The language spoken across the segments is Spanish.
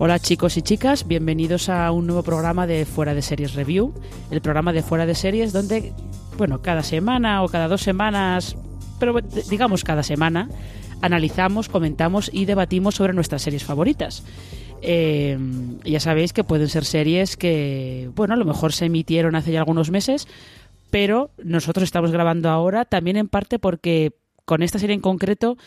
Hola chicos y chicas, bienvenidos a un nuevo programa de Fuera de Series Review, el programa de Fuera de Series donde, bueno, cada semana o cada dos semanas, pero digamos cada semana, analizamos, comentamos y debatimos sobre nuestras series favoritas. Eh, ya sabéis que pueden ser series que, bueno, a lo mejor se emitieron hace ya algunos meses, pero nosotros estamos grabando ahora también en parte porque con esta serie en concreto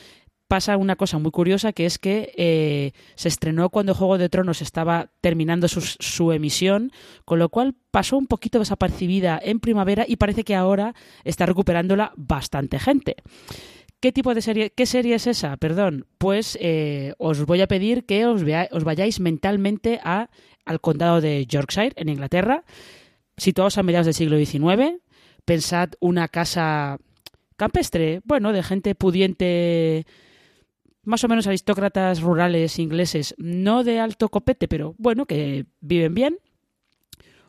pasa una cosa muy curiosa que es que eh, se estrenó cuando Juego de Tronos estaba terminando su, emisión, con lo cual pasó un poquito desapercibida en primavera y parece que ahora está recuperándola bastante gente. ¿Qué tipo de serie, qué serie es esa? Perdón, pues eh, os voy a pedir que os, vayáis mentalmente al condado de Yorkshire, en Inglaterra, situados a mediados del siglo XIX. Pensad una casa campestre, bueno, de gente pudiente más o menos aristócratas rurales ingleses, no de alto copete, pero bueno, que viven bien.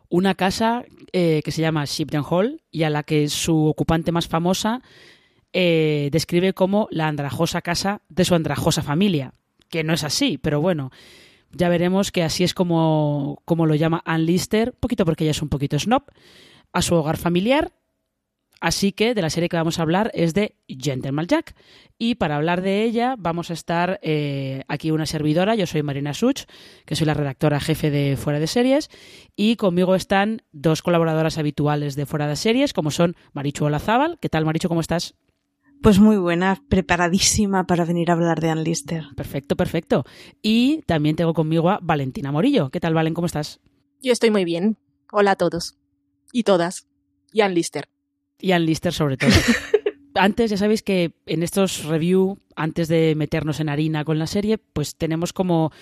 Una casa eh, que se llama Shipton Hall y a la que su ocupante más famosa eh, describe como la andrajosa casa de su andrajosa familia, que no es así, pero bueno, ya veremos que así es como, como lo llama Ann Lister, poquito porque ella es un poquito snob, a su hogar familiar Así que de la serie que vamos a hablar es de Gentleman Jack. Y para hablar de ella vamos a estar eh, aquí una servidora, yo soy Marina Such, que soy la redactora jefe de Fuera de Series, y conmigo están dos colaboradoras habituales de Fuera de Series, como son Marichu Olazábal. ¿Qué tal, Marichu? ¿Cómo estás? Pues muy buena, preparadísima para venir a hablar de Ann Lister. Perfecto, perfecto. Y también tengo conmigo a Valentina Morillo. ¿Qué tal, Valen? ¿Cómo estás? Yo estoy muy bien. Hola a todos. Y todas. Y Ann Lister. Y Ann Lister sobre todo. antes, ya sabéis que en estos review, antes de meternos en harina con la serie, pues tenemos como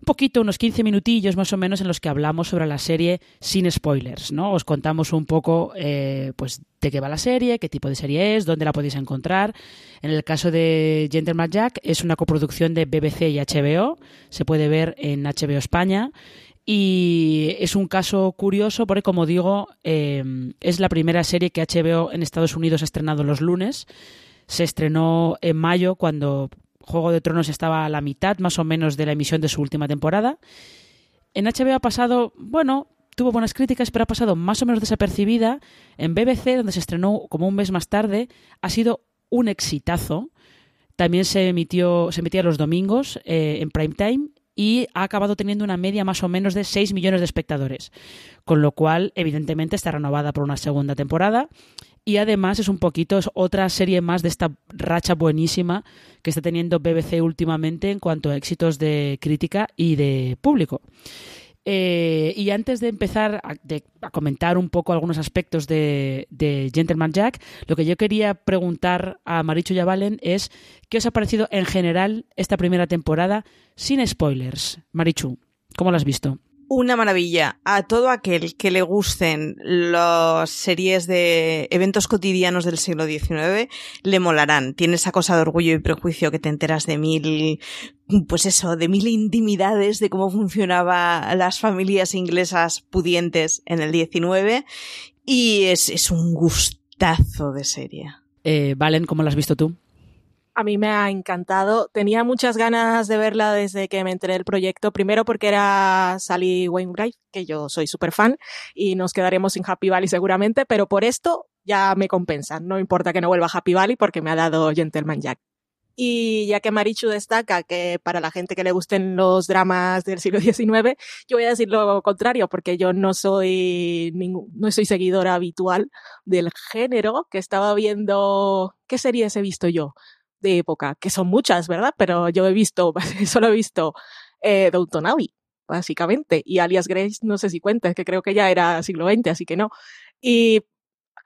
un poquito, unos 15 minutillos más o menos en los que hablamos sobre la serie sin spoilers, ¿no? Os contamos un poco, eh, pues, de qué va la serie, qué tipo de serie es, dónde la podéis encontrar. En el caso de Gentleman Jack, es una coproducción de BBC y HBO, se puede ver en HBO España y es un caso curioso porque, como digo, eh, es la primera serie que HBO en Estados Unidos ha estrenado los lunes. Se estrenó en mayo cuando Juego de Tronos estaba a la mitad más o menos de la emisión de su última temporada. En HBO ha pasado, bueno, tuvo buenas críticas, pero ha pasado más o menos desapercibida. En BBC, donde se estrenó como un mes más tarde, ha sido un exitazo. También se emitió, se emitía los domingos eh, en prime time y ha acabado teniendo una media más o menos de 6 millones de espectadores, con lo cual evidentemente está renovada por una segunda temporada y además es un poquito es otra serie más de esta racha buenísima que está teniendo BBC últimamente en cuanto a éxitos de crítica y de público. Eh, y antes de empezar a, comentar un poco algunos aspectos de, Gentleman Jack, lo que yo quería preguntar a Marichu y a Valen es ¿qué os ha parecido en general esta primera temporada sin spoilers? Marichu, ¿cómo lo has visto? Una maravilla. A todo aquel que le gusten las series de eventos cotidianos del siglo XIX, le molarán. Tiene esa cosa de orgullo y prejuicio que te enteras de mil, pues eso, de mil intimidades de cómo funcionaban las familias inglesas pudientes en el XIX. Y es, es un gustazo de serie. Eh, Valen, ¿cómo la has visto tú? A mí me ha encantado. Tenía muchas ganas de verla desde que me enteré del proyecto. Primero porque era Sally Wainwright, que yo soy súper fan, y nos quedaremos sin Happy Valley seguramente, pero por esto ya me compensa. No importa que no vuelva Happy Valley porque me ha dado Gentleman Jack. Y ya que Marichu destaca que para la gente que le gusten los dramas del siglo XIX, yo voy a decir lo contrario, porque yo no soy no soy seguidora habitual del género, que estaba viendo, ¿qué series he visto yo? De época, que son muchas, ¿verdad? Pero yo he visto, solo he visto eh, Downton Abbey, básicamente, y Alias Grace no sé si cuenta, que creo que ya era siglo XX, así que no. Y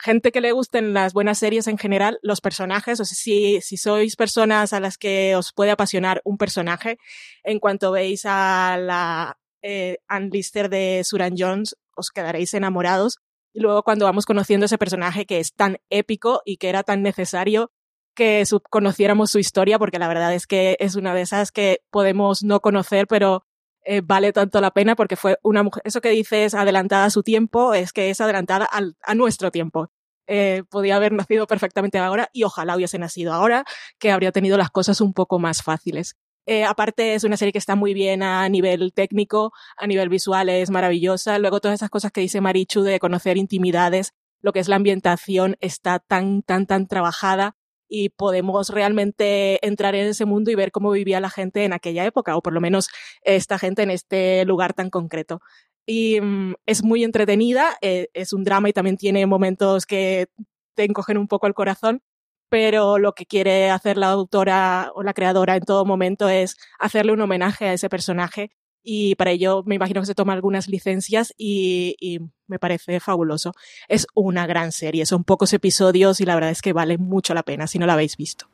gente que le gusten las buenas series en general, los personajes, o si, si sois personas a las que os puede apasionar un personaje, en cuanto veis a la eh, Lister de Suran Jones, os quedaréis enamorados. Y luego cuando vamos conociendo ese personaje que es tan épico y que era tan necesario que conociéramos su historia, porque la verdad es que es una de esas que podemos no conocer, pero eh, vale tanto la pena porque fue una mujer, eso que dices adelantada a su tiempo, es que es adelantada a nuestro tiempo. Eh, podía haber nacido perfectamente ahora y ojalá hubiese nacido ahora, que habría tenido las cosas un poco más fáciles. Eh, aparte es una serie que está muy bien a nivel técnico, a nivel visual es maravillosa. Luego todas esas cosas que dice Marichu de conocer intimidades, lo que es la ambientación está tan, tan, tan trabajada y podemos realmente entrar en ese mundo y ver cómo vivía la gente en aquella época, o por lo menos esta gente en este lugar tan concreto. Y mm, es muy entretenida, eh, es un drama y también tiene momentos que te encogen un poco el corazón, pero lo que quiere hacer la autora o la creadora en todo momento es hacerle un homenaje a ese personaje y para ello me imagino que se toma algunas licencias y, me parece fabuloso. Es una gran serie, son pocos episodios y la verdad es que vale mucho la pena si no la habéis visto.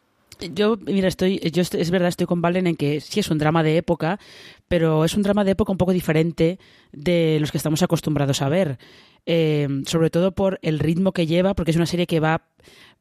Yo, mira, estoy, yo es verdad, estoy con Valen en que sí es un drama de época, pero es un drama de época un poco diferente de los que estamos acostumbrados a ver. Eh, sobre todo por el ritmo que lleva, porque es una serie que va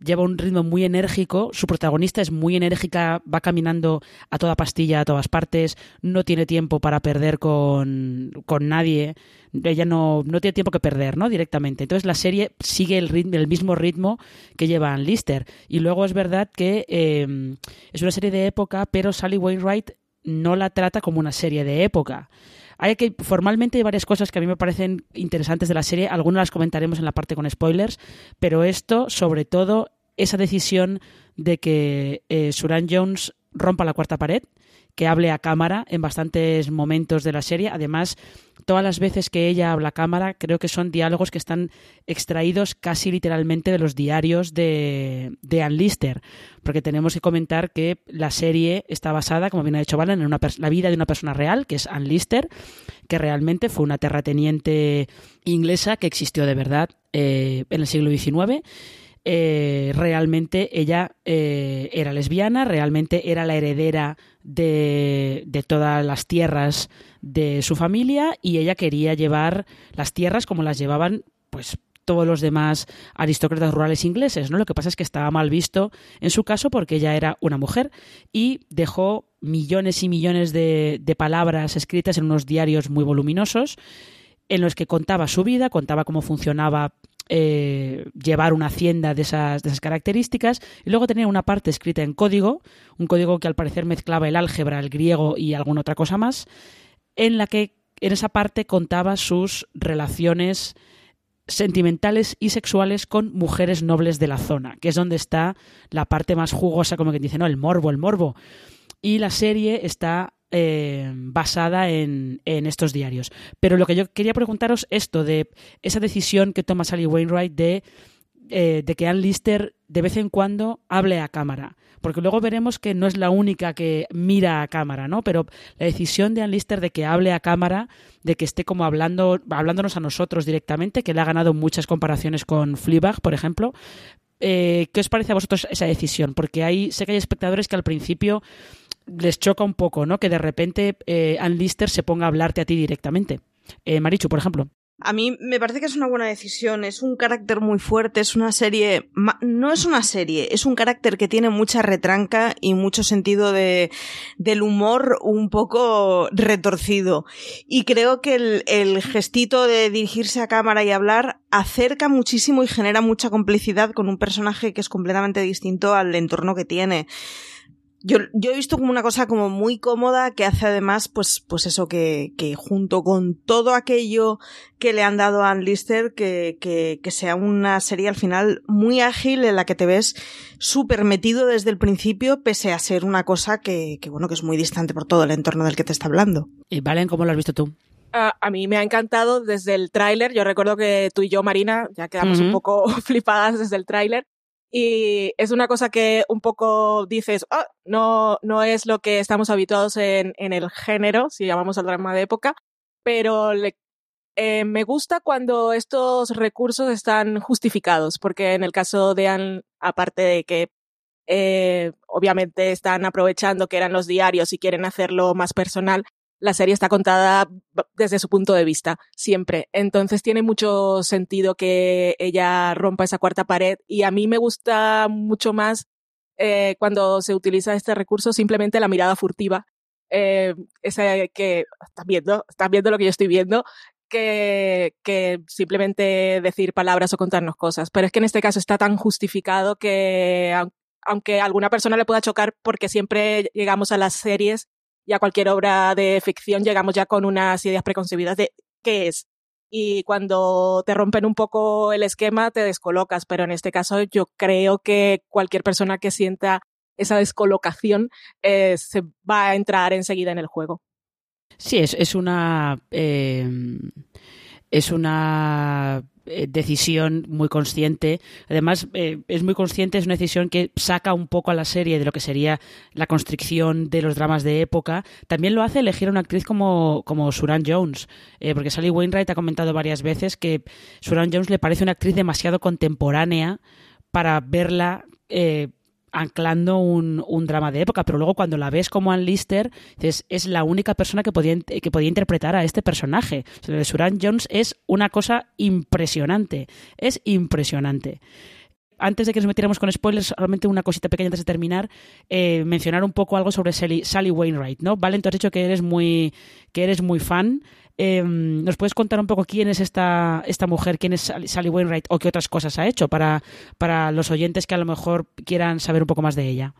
lleva un ritmo muy enérgico, su protagonista es muy enérgica, va caminando a toda pastilla, a todas partes, no tiene tiempo para perder con, con nadie, ella no, no tiene tiempo que perder, ¿no? Directamente. Entonces la serie sigue el, ritmo, el mismo ritmo que lleva Ann Lister. Y luego es verdad que eh, es una serie de época, pero Sally Wainwright no la trata como una serie de época. Hay que formalmente hay varias cosas que a mí me parecen interesantes de la serie, algunas las comentaremos en la parte con spoilers, pero esto, sobre todo, esa decisión de que eh, Suran Jones rompa la cuarta pared, que hable a cámara en bastantes momentos de la serie. Además, todas las veces que ella habla a cámara, creo que son diálogos que están extraídos casi literalmente de los diarios de, de Ann Lister. Porque tenemos que comentar que la serie está basada, como bien ha dicho Valen, en una la vida de una persona real, que es Ann Lister, que realmente fue una terrateniente inglesa que existió de verdad eh, en el siglo XIX eh, realmente ella eh, era lesbiana, realmente era la heredera de, de, todas las tierras de su familia y ella quería llevar las tierras como las llevaban pues todos los demás aristócratas rurales ingleses, ¿no? Lo que pasa es que estaba mal visto en su caso porque ella era una mujer y dejó millones y millones de, de palabras escritas en unos diarios muy voluminosos en los que contaba su vida, contaba cómo funcionaba eh, llevar una hacienda de esas, características y luego tenía una parte escrita en código, un código que al parecer mezclaba el álgebra, el griego y alguna otra cosa más, en la que en esa parte contaba sus relaciones sentimentales y sexuales con mujeres nobles de la zona, que es donde está la parte más jugosa, como que dice, no, el morbo, el morbo. Y la serie está eh, basada en, en, estos diarios. Pero lo que yo quería preguntaros esto de esa decisión que toma Sally Wainwright de, eh, de que Ann Lister de vez en cuando hable a cámara. Porque luego veremos que no es la única que mira a cámara, ¿no? Pero la decisión de Ann Lister de que hable a cámara, de que esté como hablando, hablándonos a nosotros directamente, que le ha ganado muchas comparaciones con Fleabag, por ejemplo, eh, ¿qué os parece a vosotros esa decisión? Porque hay, sé que hay espectadores que al principio les choca un poco, ¿no? Que de repente eh, Ann Lister se ponga a hablarte a ti directamente. Eh, Marichu, por ejemplo. A mí me parece que es una buena decisión, es un carácter muy fuerte, es una serie, no es una serie, es un carácter que tiene mucha retranca y mucho sentido de, del humor un poco retorcido. Y creo que el, el gestito de dirigirse a cámara y hablar acerca muchísimo y genera mucha complicidad con un personaje que es completamente distinto al entorno que tiene. Yo, yo, he visto como una cosa como muy cómoda que hace además, pues, pues eso, que, que junto con todo aquello que le han dado a Ann Lister, que, que, que sea una serie al final muy ágil en la que te ves súper metido desde el principio, pese a ser una cosa que, que, bueno, que es muy distante por todo el entorno del que te está hablando. Y Valen, ¿cómo lo has visto tú? Uh, a mí me ha encantado desde el tráiler. Yo recuerdo que tú y yo, Marina, ya quedamos uh -huh. un poco flipadas desde el tráiler. Y es una cosa que un poco dices, oh, no, no es lo que estamos habituados en, en el género, si llamamos al drama de época, pero le, eh, me gusta cuando estos recursos están justificados, porque en el caso de Anne, aparte de que eh, obviamente están aprovechando que eran los diarios y quieren hacerlo más personal, la serie está contada desde su punto de vista, siempre. Entonces tiene mucho sentido que ella rompa esa cuarta pared y a mí me gusta mucho más eh, cuando se utiliza este recurso simplemente la mirada furtiva. Eh, esa que estás viendo, estás viendo lo que yo estoy viendo, que, simplemente decir palabras o contarnos cosas. Pero es que en este caso está tan justificado que aunque alguna persona le pueda chocar porque siempre llegamos a las series y a cualquier obra de ficción llegamos ya con unas ideas preconcebidas de qué es. Y cuando te rompen un poco el esquema, te descolocas. Pero en este caso, yo creo que cualquier persona que sienta esa descolocación eh, se va a entrar enseguida en el juego. Sí, es, es una. Eh, es una eh, decisión muy consciente. Además, eh, es muy consciente, es una decisión que saca un poco a la serie de lo que sería la constricción de los dramas de época. También lo hace elegir a una actriz como, como Suran Jones, eh, porque Sally Wainwright ha comentado varias veces que Suran Jones le parece una actriz demasiado contemporánea para verla anclando un, drama de época, pero luego cuando la ves como Ann Lister, dices, es la única persona que podía, interpretar a este personaje. O de Suran Jones es una cosa impresionante, es impresionante antes de que nos metiéramos con spoilers, solamente una cosita pequeña antes de terminar, eh, mencionar un poco algo sobre Sally, Sally, Wainwright, ¿no? Vale, tú has dicho que eres muy, que eres muy fan. Em, ¿Nos puedes contar un poco quién es esta, esta mujer, quién es Sally Wainwright o qué otras cosas ha hecho para, para los oyentes que a lo mejor quieran saber un poco más de ella?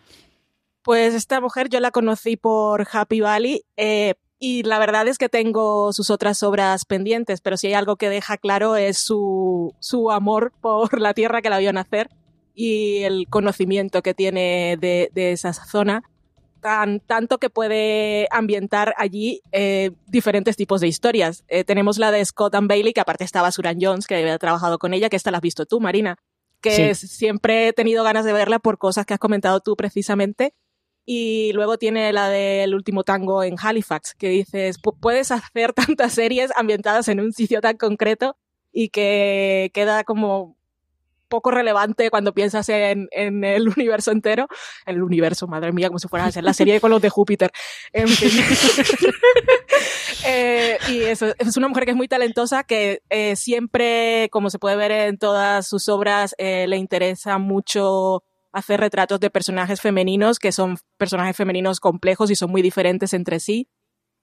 Pues esta mujer yo la conocí por Happy Valley eh, y la verdad es que tengo sus otras obras pendientes, pero si hay algo que deja claro es su, su amor por la tierra que la vio nacer y el conocimiento que tiene de, de esa zona tanto que puede ambientar allí eh, diferentes tipos de historias. Eh, tenemos la de Scott and Bailey, que aparte estaba Suran Jones, que había trabajado con ella, que esta la has visto tú, Marina, que siempre he tenido ganas de verla por cosas que has comentado tú precisamente. Y luego tiene la del último tango en Halifax, que dices, puedes hacer tantas series ambientadas en un sitio tan concreto y que queda como poco relevante cuando piensas en, en, el universo entero. En el universo, madre mía, como si fuera a ser la serie con los de Júpiter. Eh, y eso, es una mujer que es muy talentosa, que eh, siempre, como se puede ver en todas sus obras, eh, le interesa mucho hacer retratos de personajes femeninos, que son personajes femeninos complejos y son muy diferentes entre sí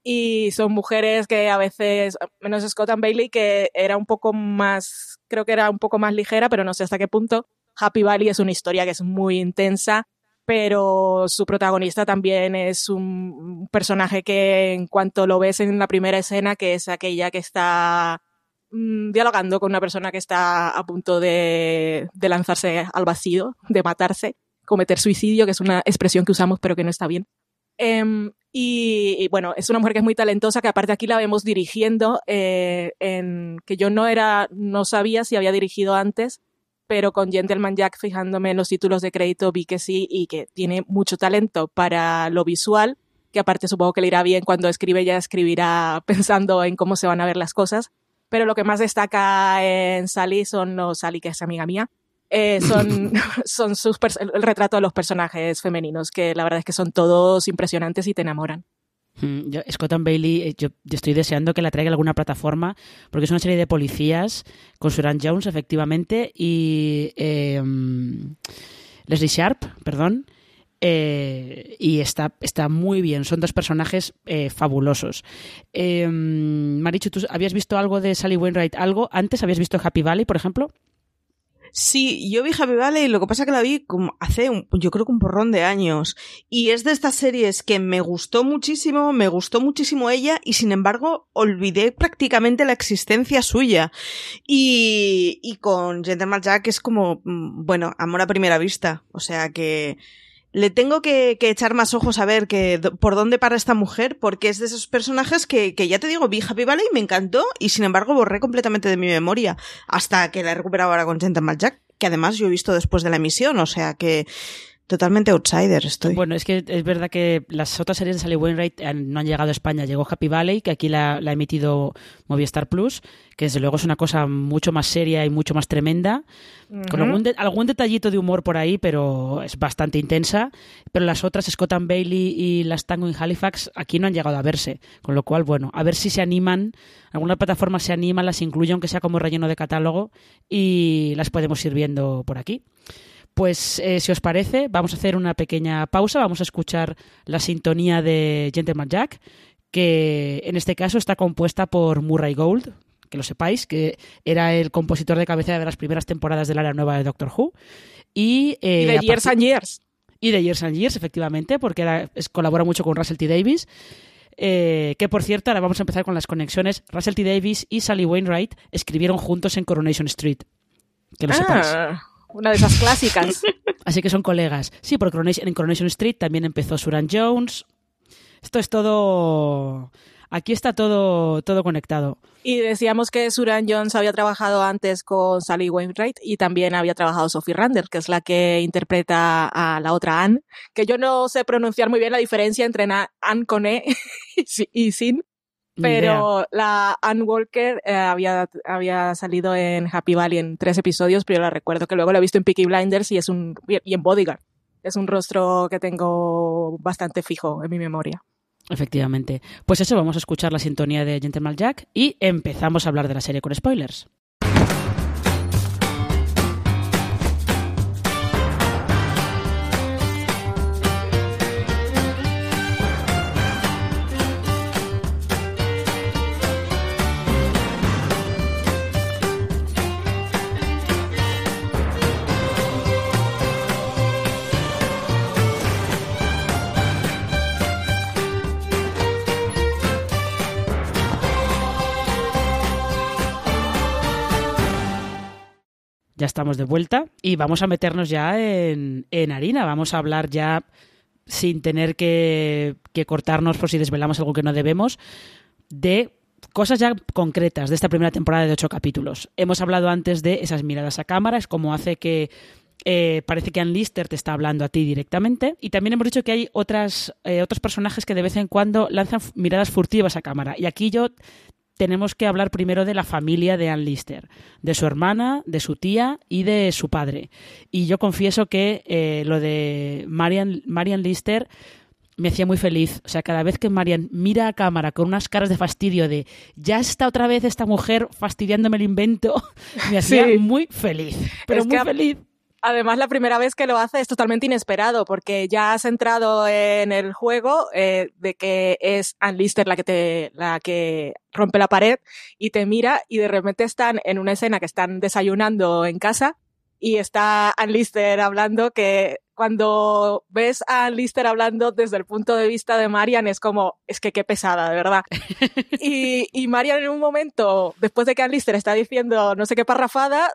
y son mujeres que a veces, menos Scott and Bailey, que era un poco más, creo que era un poco más ligera, pero no sé hasta qué punto. Happy Valley es una historia que es muy intensa, pero su protagonista también es un personaje que en cuanto lo ves en la primera escena, que es aquella que está mm, dialogando con una persona que está a punto de, lanzarse al vacío, de matarse, cometer suicidio, que es una expresión que usamos pero que no está bien. Em, y, bueno, es una mujer que es muy talentosa, que aparte aquí la vemos dirigiendo, eh, que yo no era, no sabía si había dirigido antes, pero con Gentleman Jack fijándome en los títulos de crédito vi que sí y que tiene mucho talento para lo visual, que aparte supongo que le irá bien cuando escribe, ya escribirá pensando en cómo se van a ver las cosas. Pero lo que más destaca en Sally son los Sally, que es amiga mía, eh, son, son sus el retrato de los personajes femeninos, que la verdad es que son todos impresionantes y te enamoran. Mm, Scott and Bailey, eh, yo, estoy deseando que la traiga alguna plataforma, porque es una serie de policías con Suran Jones, efectivamente, y em, Leslie Sharp, perdón, eh, y está, está muy bien. Son dos personajes fabulosos. Em, Marichu, ¿tú habías visto algo de Sally Wainwright? ¿Algo? ¿Antes habías visto Happy Valley, por ejemplo? Sí, yo vi Happy Valley, lo que pasa que la vi como hace, un, yo creo que un porrón de años. Y es de estas series que me gustó muchísimo, me gustó muchísimo ella, y sin embargo olvidé prácticamente la existencia suya. Y, y con Gentleman Jack es como, mm, bueno, amor a primera vista. O sea que le tengo que, echar más ojos a ver que, por dónde para esta mujer, porque es de esos personajes que, que ya te digo, vi Happy Valley me encantó, y sin embargo borré completamente de mi memoria, hasta que la he recuperado ahora con Gentleman Jack, que además yo he visto después de la emisión, o sea que Totalmente outsider estoy. Bueno, es que es verdad que las otras series de Sally Wainwright no han llegado a España. Llegó Happy Valley, que aquí la, ha emitido Movistar Plus, que desde luego es una cosa mucho más seria y mucho más tremenda, con algún, detallito de humor por ahí, pero es bastante intensa. Pero las otras, Scott and Bailey y las Tango en Halifax, aquí no han llegado a verse. Con lo cual, bueno, a ver si se animan, alguna plataforma se anima, las incluye, aunque sea como relleno de catálogo, y las podemos ir viendo por aquí. Pues eh, si os parece, vamos a hacer una pequeña pausa, vamos a escuchar la sintonía de Gentleman Jack, que en este caso está compuesta por Murray Gold, que lo sepáis, que era el compositor de cabecera de las primeras temporadas del área nueva de Doctor Who. Y, eh, de Years and Years. y de Years and Years, efectivamente, porque era, colabora mucho con Russell T. Davis. Eh, que por cierto, ahora vamos a empezar con las conexiones. Russell T. Davis y Sally Wainwright escribieron juntos en Coronation Street. Que lo ah, Una de esas clásicas. Así que son colegas. Sí, porque en Coronation Street también empezó Suran Jones. Esto es todo Aquí está todo, todo conectado. Y decíamos que Suran Jones había trabajado antes con Sally Wainwright y también había trabajado Sophie Randall, que es la que interpreta a la otra Anne, que yo no sé pronunciar muy bien la diferencia entre Anne con E y Sin, pero la Anne Walker eh, había, había salido en Happy Valley en tres episodios, pero yo la recuerdo que luego la he visto en Peaky Blinders y es un y en Bodyguard. Es un rostro que tengo bastante fijo en mi memoria. Efectivamente. Pues eso, vamos a escuchar la sintonía de Gentleman Jack y empezamos a hablar de la serie con spoilers. Ya estamos de vuelta y vamos a meternos ya en, harina. Vamos a hablar ya sin tener que, cortarnos por si desvelamos algo que no debemos, de cosas ya concretas de esta primera temporada de ocho capítulos. Hemos hablado antes de esas miradas a cámara, es como hace que eh, parece que Ann Lister te está hablando a ti directamente. Y también hemos dicho que hay otras, eh, otros personajes que de vez en cuando lanzan miradas furtivas a cámara. Y aquí yo tenemos que hablar primero de la familia de Ann Lister, de su hermana, de su tía y de su padre. Y yo confieso que eh, lo de Marian, Marian Lister me hacía muy feliz. O sea, cada vez que Marian mira a cámara con unas caras de fastidio de ya está otra vez esta mujer fastidiándome el invento, me hacía muy feliz. Pero muy feliz. Además, la primera vez que lo hace es totalmente inesperado, porque ya has entrado en el juego eh, de que es Ann Lister la que te, la que rompe la pared y te mira y de repente están en una escena que están desayunando en casa y está Ann Lister hablando que cuando ves a Ann Lister hablando desde el punto de vista de Marian es como, es que qué pesada, de verdad. y, y Marian en un momento, después de que Ann Lister está diciendo no sé qué parrafada,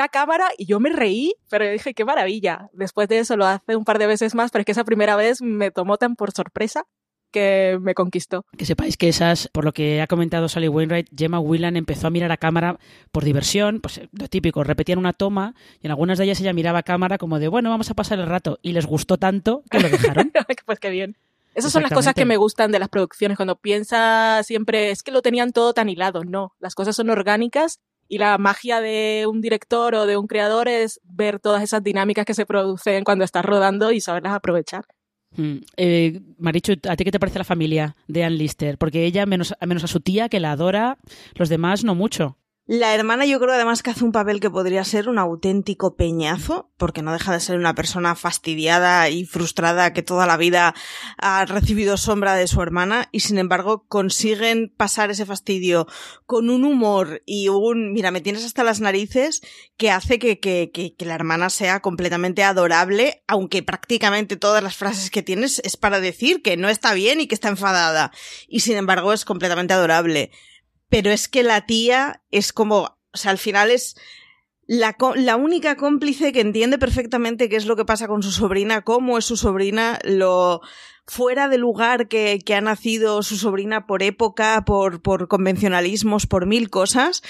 a cámara y yo me reí, pero dije, qué maravilla. Después de eso lo hace un par de veces más, pero es que esa primera vez me tomó tan por sorpresa que me conquistó. Que sepáis que esas, por lo que ha comentado Sally Wainwright, Gemma Whelan empezó a mirar a cámara por diversión, pues lo típico, repetían una toma y en algunas de ellas ella miraba a cámara como de, bueno, vamos a pasar el rato y les gustó tanto que lo dejaron. pues qué bien. Esas son las cosas que me gustan de las producciones, cuando piensa siempre, es que lo tenían todo tan hilado, no, las cosas son orgánicas y la magia de un director o de un creador es ver todas esas dinámicas que se producen cuando estás rodando y saberlas aprovechar. Hmm. Eh, Marichu, ¿a ti qué te parece la familia de Ann Lister? Porque ella, menos, menos a su tía, que la adora, los demás no mucho. La hermana yo creo además que hace un papel que podría ser un auténtico peñazo, porque no deja de ser una persona fastidiada y frustrada que toda la vida ha recibido sombra de su hermana y sin embargo consiguen pasar ese fastidio con un humor y un, mira, me tienes hasta las narices que hace que, que, que, que la hermana sea completamente adorable, aunque prácticamente todas las frases que tienes es para decir que no está bien y que está enfadada. Y sin embargo es completamente adorable pero es que la tía es como, o sea, al final es la, la, única cómplice que entiende perfectamente qué es lo que pasa con su sobrina, cómo es su sobrina, lo fuera de lugar que, que ha nacido su sobrina por época, por, por convencionalismos, por mil cosas,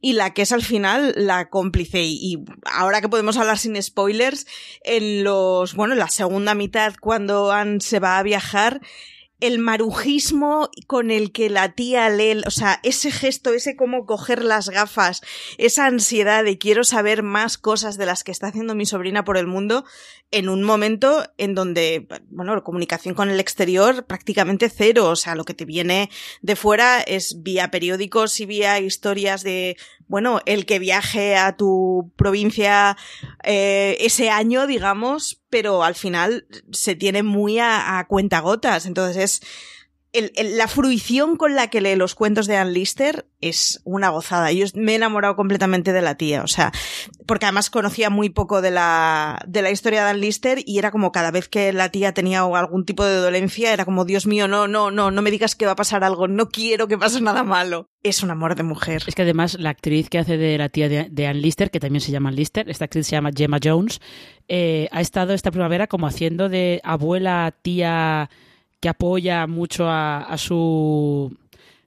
y la que es al final la cómplice. Y, ahora que podemos hablar sin spoilers, en los, bueno, en la segunda mitad, cuando Anne se va a viajar, el marujismo con el que la tía lee, o sea, ese gesto, ese cómo coger las gafas, esa ansiedad de quiero saber más cosas de las que está haciendo mi sobrina por el mundo, en un momento en donde, bueno, comunicación con el exterior prácticamente cero, o sea, lo que te viene de fuera es vía periódicos y vía historias de, bueno, el que viaje a tu provincia eh, ese año, digamos, pero al final se tiene muy a, a cuentagotas, entonces es la fruición con la que lee los cuentos de Ann Lister es una gozada. Yo me he enamorado completamente de la tía, o sea, porque además conocía muy poco de la, de la historia de Ann Lister y era como cada vez que la tía tenía algún tipo de dolencia, era como, Dios mío, no, no, no, no me digas que va a pasar algo, no quiero que pase nada malo. Es un amor de mujer. Es que además la actriz que hace de la tía de, Ann Lister, que también se llama Ann Lister, esta actriz se llama Gemma Jones, eh, ha estado esta primavera como haciendo de abuela, tía que apoya mucho a, su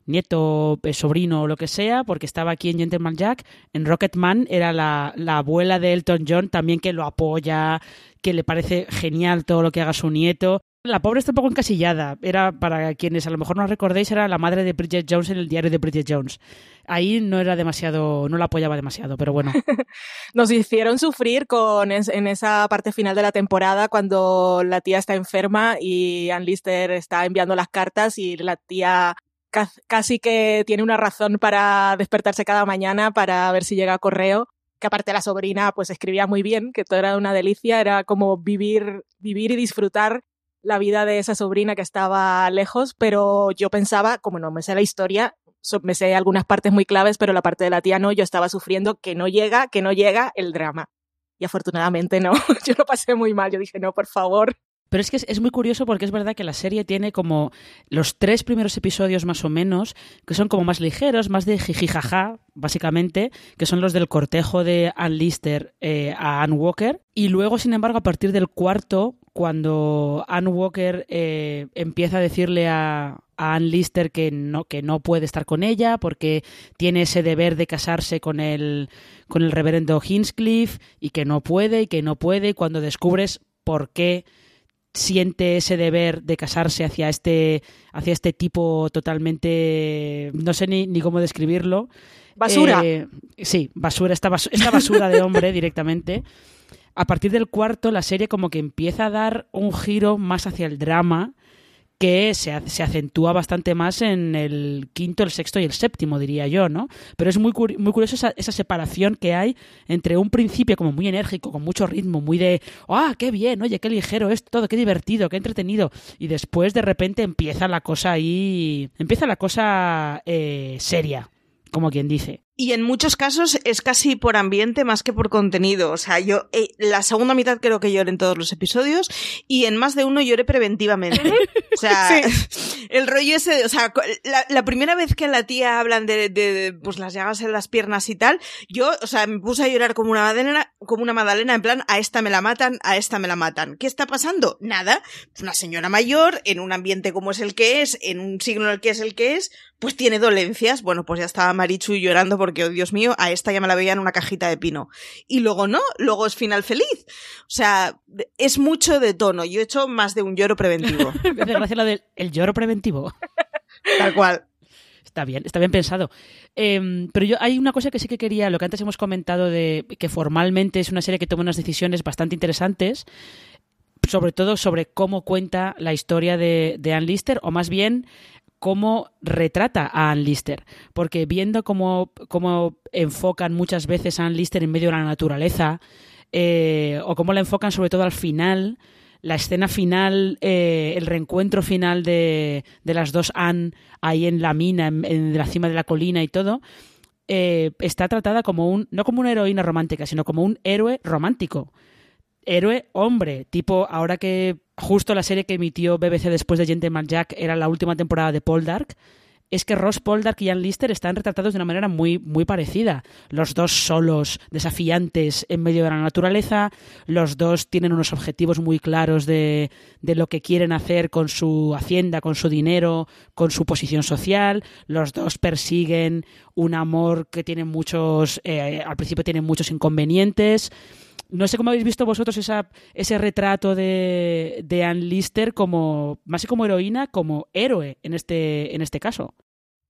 nieto, eh, sobrino o lo que sea, porque estaba aquí en Gentleman Jack. En Rocketman era la, la, abuela de Elton John también que lo apoya, que le parece genial todo lo que haga su nieto. La pobre está un poco encasillada. Era, para quienes a lo mejor no recordéis, era la madre de Bridget Jones en el diario de Bridget Jones. Ahí no era demasiado, no la apoyaba demasiado, pero bueno. Nos hicieron sufrir con en esa parte final de la temporada cuando la tía está enferma y Ann Lister está enviando las cartas y la tía casi que tiene una razón para despertarse cada mañana para ver si llega correo que aparte la sobrina pues escribía muy bien, que todo era una delicia, era como vivir, vivir y disfrutar la vida de esa sobrina que estaba lejos, pero yo pensaba, como no me sé la historia, me sé algunas partes muy claves, pero la parte de la tía no, yo estaba sufriendo que no llega, que no llega el drama. Y afortunadamente no, yo lo pasé muy mal, yo dije, no, por favor. Pero es que es, muy curioso porque es verdad que la serie tiene como los tres primeros episodios más o menos, que son como más ligeros, más de jijijaja, básicamente, que son los del cortejo de Ann Lister eh, a Ann Walker. Y luego, sin embargo, a partir del cuarto, cuando Anne Walker eh, empieza a decirle a, Anne Lister que no, que no puede estar con ella porque tiene ese deber de casarse con el, con el reverendo Hinchcliffe y que no puede y que no puede, y cuando descubres por qué siente ese deber de casarse hacia este, hacia este tipo totalmente, no sé ni, ni cómo describirlo. Basura. Eh, sí, basura, esta, esta basura de hombre directamente a partir del cuarto la serie como que empieza a dar un giro más hacia el drama que se, se, acentúa bastante más en el quinto, el sexto y el séptimo, diría yo, ¿no? Pero es muy, muy curioso esa, separación que hay entre un principio como muy enérgico, con mucho ritmo, muy de, ¡ah, qué bien! Oye, qué ligero es todo, qué divertido, qué entretenido. Y después de repente empieza la cosa ahí, empieza la cosa eh, seria, como quien dice. Y en muchos casos es casi por ambiente más que por contenido. O sea, yo eh, la segunda mitad creo que lloré en todos los episodios y en más de uno lloré preventivamente. O sea, el rollo ese, o sea, la, primera vez que a la tía hablan de, de, pues las llagas en las piernas y tal, yo, o sea, me puse a llorar como una madalena, como una madalena en plan, a esta me la matan, a esta me la matan. ¿Qué está pasando? Nada. Una señora mayor, en un ambiente como es el que es, en un signo en el que es el que es, pues tiene dolencias. Bueno, pues ya estaba Marichu llorando porque, oh, Dios mío, a esta ya me la veía en una cajita de pino. Y luego no, luego es final feliz. O sea, es mucho de tono. Yo he hecho más de un lloro preventivo. me gracia lo del el lloro preventivo. Tal cual. Está bien, está bien pensado. Em, pero yo hay una cosa que sí que quería, lo que antes hemos comentado de que formalmente es una serie que toma unas decisiones bastante interesantes, sobre todo sobre cómo cuenta la historia de, de Ann Lister, o más bien cómo retrata a Ann Lister, porque viendo cómo, cómo enfocan muchas veces a Ann Lister en medio de la naturaleza, eh, o cómo la enfocan sobre todo al final, la escena final, eh, el reencuentro final de, de, las dos Anne ahí en la mina, en, la cima de la colina y todo, eh, está tratada como un, no como una heroína romántica, sino como un héroe romántico. Héroe hombre, tipo ahora que justo la serie que emitió BBC después de Gentleman Jack era la última temporada de Poldark, es que Ross Poldark y Ian Lister están retratados de una manera muy, muy parecida. Los dos solos, desafiantes en medio de la naturaleza, los dos tienen unos objetivos muy claros de, de lo que quieren hacer con su hacienda, con su dinero, con su posición social, los dos persiguen un amor que tiene muchos, eh, al principio tiene muchos inconvenientes no sé cómo habéis visto vosotros esa, ese retrato de, de Anne Lister como, más que como heroína, como héroe en este, en este caso.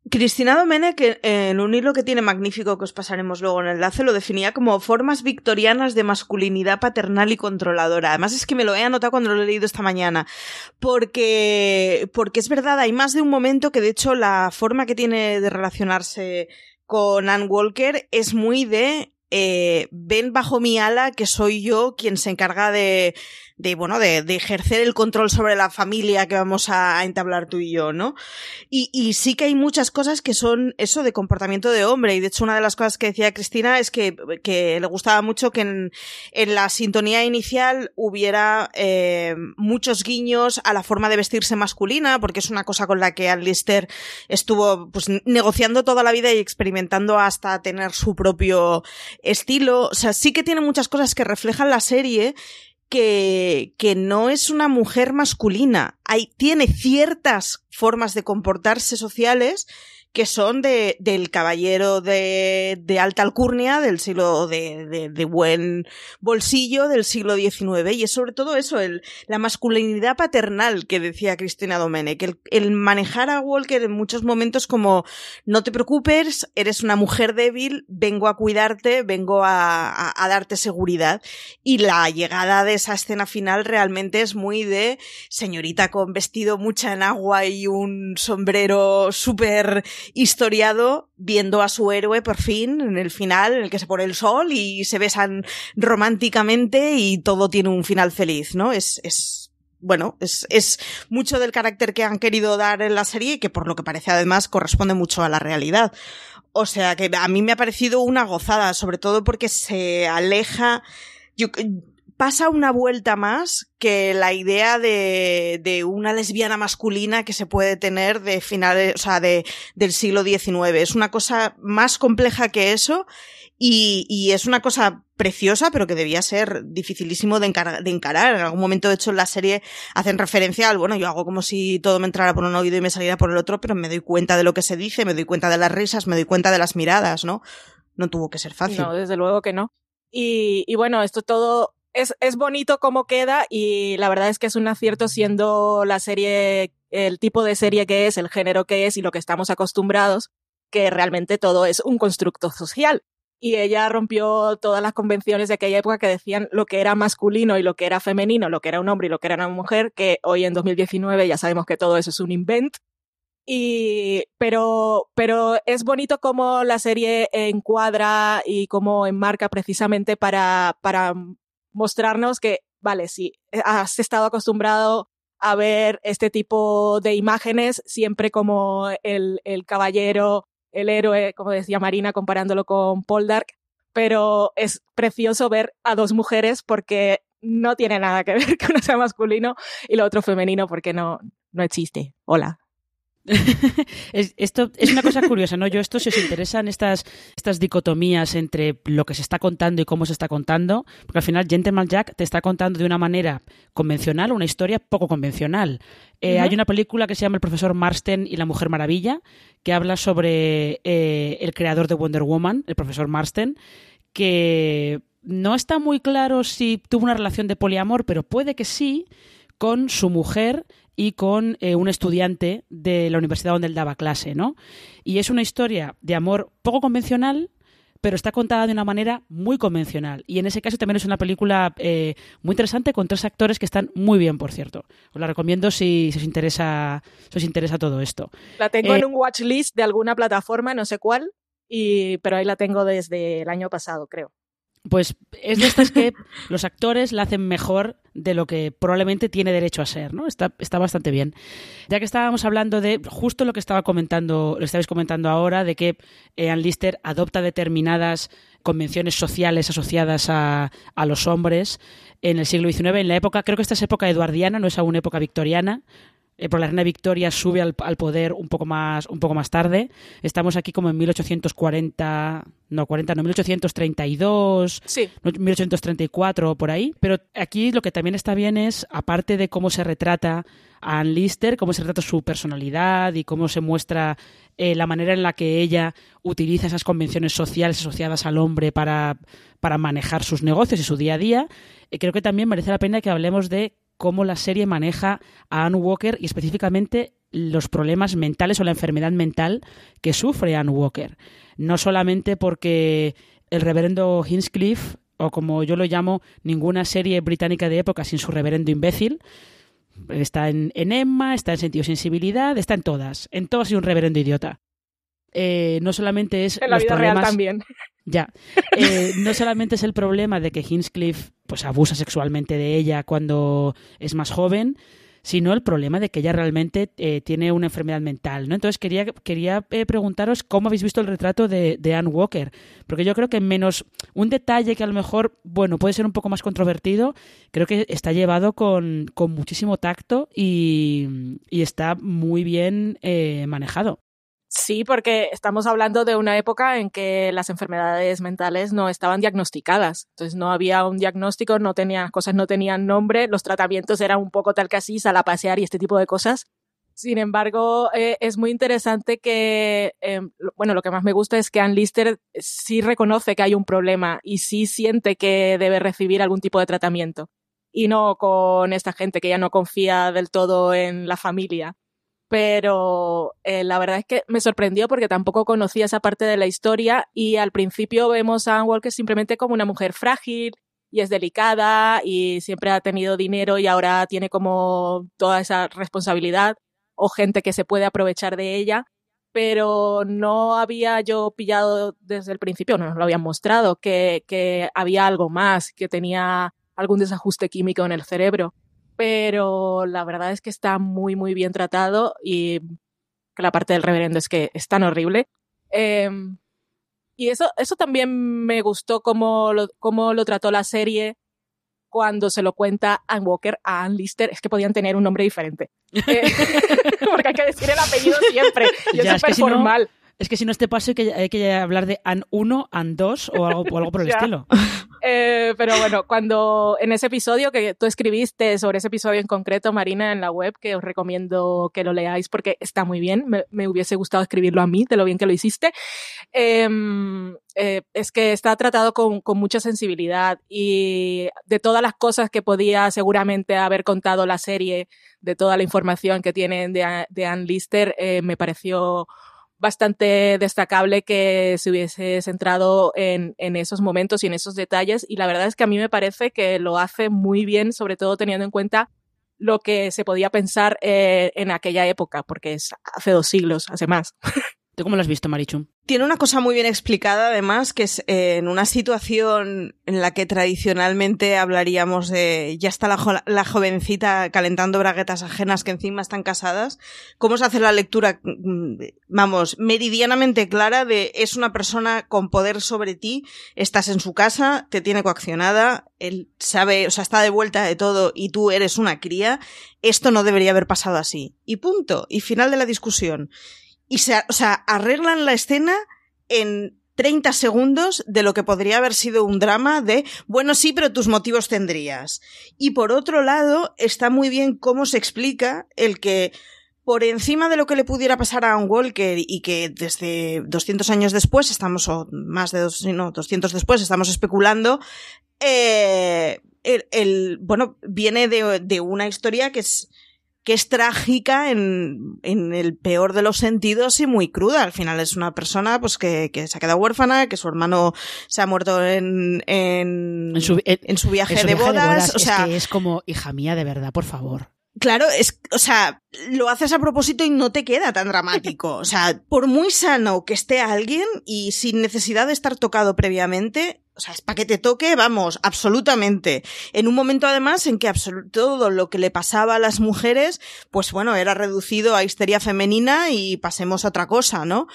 Cristina Domenech, en un hilo que tiene magnífico que os pasaremos luego en el enlace, lo definía como formas victorianas de masculinidad paternal y controladora. Además es que me lo he anotado cuando lo he leído esta mañana. Porque, porque es verdad, hay más de un momento que de hecho la forma que tiene de relacionarse con Anne Walker es muy de eh, ven bajo mi ala que soy yo quien se encarga de, de bueno, de, de, ejercer el control sobre la familia que vamos a, a entablar tú y yo, ¿no? Y, y, sí que hay muchas cosas que son eso de comportamiento de hombre. Y de hecho, una de las cosas que decía Cristina es que, que le gustaba mucho que en, en la sintonía inicial hubiera eh, muchos guiños a la forma de vestirse masculina, porque es una cosa con la que Alistair estuvo pues negociando toda la vida y experimentando hasta tener su propio estilo. O sea, sí que tiene muchas cosas que reflejan la serie que, que no es una mujer masculina. Hay, tiene ciertas formas de comportarse sociales que son de, del caballero de, de, alta alcurnia del siglo de, de, de, buen bolsillo del siglo XIX y es sobre todo eso, el, la masculinidad paternal que decía Cristina Domenech, el, el manejar a Walker en muchos momentos como no te preocupes, eres una mujer débil, vengo a cuidarte, vengo a, a, a darte seguridad y la llegada de esa escena final realmente es muy de señorita con vestido mucha en agua y un sombrero súper historiado viendo a su héroe por fin en el final en el que se pone el sol y se besan románticamente y todo tiene un final feliz, ¿no? Es, es bueno, es, es mucho del carácter que han querido dar en la serie y que por lo que parece además corresponde mucho a la realidad. O sea que a mí me ha parecido una gozada, sobre todo porque se aleja. Yo, pasa una vuelta más que la idea de, de, una lesbiana masculina que se puede tener de finales, o sea, de, del siglo XIX. Es una cosa más compleja que eso y, y es una cosa preciosa, pero que debía ser dificilísimo de, encar de, encarar. En algún momento, de hecho, en la serie hacen referencia al, bueno, yo hago como si todo me entrara por un oído y me saliera por el otro, pero me doy cuenta de lo que se dice, me doy cuenta de las risas, me doy cuenta de las miradas, ¿no? No tuvo que ser fácil. No, desde luego que no. Y, y bueno, esto todo es, es bonito cómo queda y la verdad es que es un acierto siendo la serie, el tipo de serie que es, el género que es y lo que estamos acostumbrados, que realmente todo es un constructo social. Y ella rompió todas las convenciones de aquella época que decían lo que era masculino y lo que era femenino, lo que era un hombre y lo que era una mujer, que hoy en 2019 ya sabemos que todo eso es un invent. Y, pero, pero es bonito cómo la serie encuadra y cómo enmarca precisamente para, para mostrarnos que, vale, si has estado acostumbrado a ver este tipo de imágenes siempre como el, el caballero, el héroe, como decía Marina, comparándolo con Poldark, pero es precioso ver a dos mujeres porque no tiene nada que ver que uno sea masculino y lo otro femenino porque no, no existe. Hola. es, esto es una cosa curiosa, ¿no? Yo esto, si os interesan estas, estas dicotomías entre lo que se está contando y cómo se está contando, porque al final Gentleman Jack te está contando de una manera convencional una historia poco convencional. Eh, uh -huh. Hay una película que se llama El profesor Marston y la Mujer Maravilla, que habla sobre eh, el creador de Wonder Woman, el profesor Marston, que no está muy claro si tuvo una relación de poliamor, pero puede que sí, con su mujer y con eh, un estudiante de la universidad donde él daba clase, ¿no? Y es una historia de amor poco convencional, pero está contada de una manera muy convencional. Y en ese caso también es una película eh, muy interesante con tres actores que están muy bien, por cierto. Os la recomiendo si, si os, interesa, si os interesa todo esto. La tengo eh, en un watchlist de alguna plataforma, no sé cuál, y, pero ahí la tengo desde el año pasado, creo pues es de estas que los actores la hacen mejor de lo que probablemente tiene derecho a ser, ¿no? Está, está bastante bien. Ya que estábamos hablando de justo lo que estaba comentando, lo estabais comentando ahora, de que eh, Ann Lister adopta determinadas convenciones sociales asociadas a, a, los hombres en el siglo XIX, en la época, creo que esta es época eduardiana, no es aún época victoriana, eh, por la reina Victoria sube al, al, poder un poco más un poco más tarde. Estamos aquí como en 1840, no 40, no 1832, sí. 1834 por ahí. Pero aquí lo que también está bien es, aparte de cómo se retrata a Anne Lister, cómo se retrata su personalidad y cómo se muestra eh, la manera en la que ella utiliza esas convenciones sociales asociadas al hombre para, para manejar sus negocios y su día a día, eh, creo que también merece la pena que hablemos de cómo la serie maneja a Anne Walker y específicamente los problemas mentales o la enfermedad mental que sufre Anne Walker. No solamente porque el reverendo Hinchcliffe, o como yo lo llamo, ninguna serie británica de época sin su reverendo imbécil, está en, en Emma, está en Sentido Sensibilidad, está en todas. En todas hay un reverendo idiota. Eh, no solamente es en la los vida problemas... real también. Ya. Eh, no solamente es el problema de que Hinchcliffe pues, abusa sexualmente de ella cuando es más joven, sino el problema de que ella realmente eh, tiene una enfermedad mental. ¿no? Entonces quería, quería eh, preguntaros cómo habéis visto el retrato de, de, Anne Walker, porque yo creo que menos un detalle que a lo mejor, bueno, puede ser un poco más controvertido, creo que está llevado con, con muchísimo tacto y, y, está muy bien eh, manejado. Sí, porque estamos hablando de una época en que las enfermedades mentales no estaban diagnosticadas. Entonces no había un diagnóstico, no tenían cosas, no tenían nombre, los tratamientos eran un poco tal que así, sal pasear y este tipo de cosas. Sin embargo, eh, es muy interesante que, eh, bueno, lo que más me gusta es que Ann Lister sí reconoce que hay un problema y sí siente que debe recibir algún tipo de tratamiento. Y no con esta gente que ya no confía del todo en la familia pero eh, la verdad es que me sorprendió porque tampoco conocía esa parte de la historia y al principio vemos a Anne Walker simplemente como una mujer frágil y es delicada y siempre ha tenido dinero y ahora tiene como toda esa responsabilidad o gente que se puede aprovechar de ella, pero no había yo pillado desde el principio, no nos lo habían mostrado, que, que había algo más, que tenía algún desajuste químico en el cerebro pero la verdad es que está muy, muy bien tratado y que la parte del reverendo es que es tan horrible. Eh, y eso, eso también me gustó cómo lo, cómo lo trató la serie cuando se lo cuenta Ann Walker a Ann Lister. Es que podían tener un nombre diferente. Eh, porque hay que decir el apellido siempre. Ya, es súper formal. Es que si no este paso hay que, hay que hablar de AN 1, AN 2 o algo, o algo por el estilo. Eh, pero bueno, cuando en ese episodio que tú escribiste sobre ese episodio en concreto, Marina, en la web, que os recomiendo que lo leáis porque está muy bien, me, me hubiese gustado escribirlo a mí, de lo bien que lo hiciste, eh, eh, es que está tratado con, con, mucha sensibilidad y de todas las cosas que podía seguramente haber contado la serie, de toda la información que tienen de, de Ann Lister, eh, me pareció bastante destacable que se hubiese centrado en, en, esos momentos y en esos detalles. Y la verdad es que a mí me parece que lo hace muy bien, sobre todo teniendo en cuenta lo que se podía pensar eh, en aquella época, porque es hace dos siglos, hace más. ¿Tú cómo lo has visto, Marichu? Tiene una cosa muy bien explicada, además, que es eh, en una situación en la que tradicionalmente hablaríamos de ya está la, la, jovencita calentando braguetas ajenas que encima están casadas, cómo se hace la lectura, mm, vamos, meridianamente clara de es una persona con poder sobre ti, estás en su casa, te tiene coaccionada, él sabe, o sea, está de vuelta de todo y tú eres una cría, esto no debería haber pasado así. Y punto. Y final de la discusión y se, o sea, arreglan la escena en 30 segundos de lo que podría haber sido un drama de, bueno, sí, pero tus motivos tendrías. Y por otro lado, está muy bien cómo se explica el que por encima de lo que le pudiera pasar a un Walker y que desde 200 años después estamos, o más de dos, no, 200 después estamos especulando, eh, el, el, bueno, viene de, de una historia que es, que es trágica en, en, el peor de los sentidos y muy cruda. Al final es una persona pues que, que se ha quedado huérfana, que su hermano se ha muerto en, en, en, su, viaje, su de, viaje bodas. de, bodas. O sea, es que es como, hija mía, de verdad, por favor. Claro, es, o sea, lo haces a propósito y no te queda tan dramático. O sea, por muy sano que esté alguien y sin necesidad de estar tocado previamente, o sea, es para que te toque, vamos, absolutamente. En un momento además en que todo lo que le pasaba a las mujeres, pues bueno, era reducido a histeria femenina y pasemos a otra cosa, ¿no?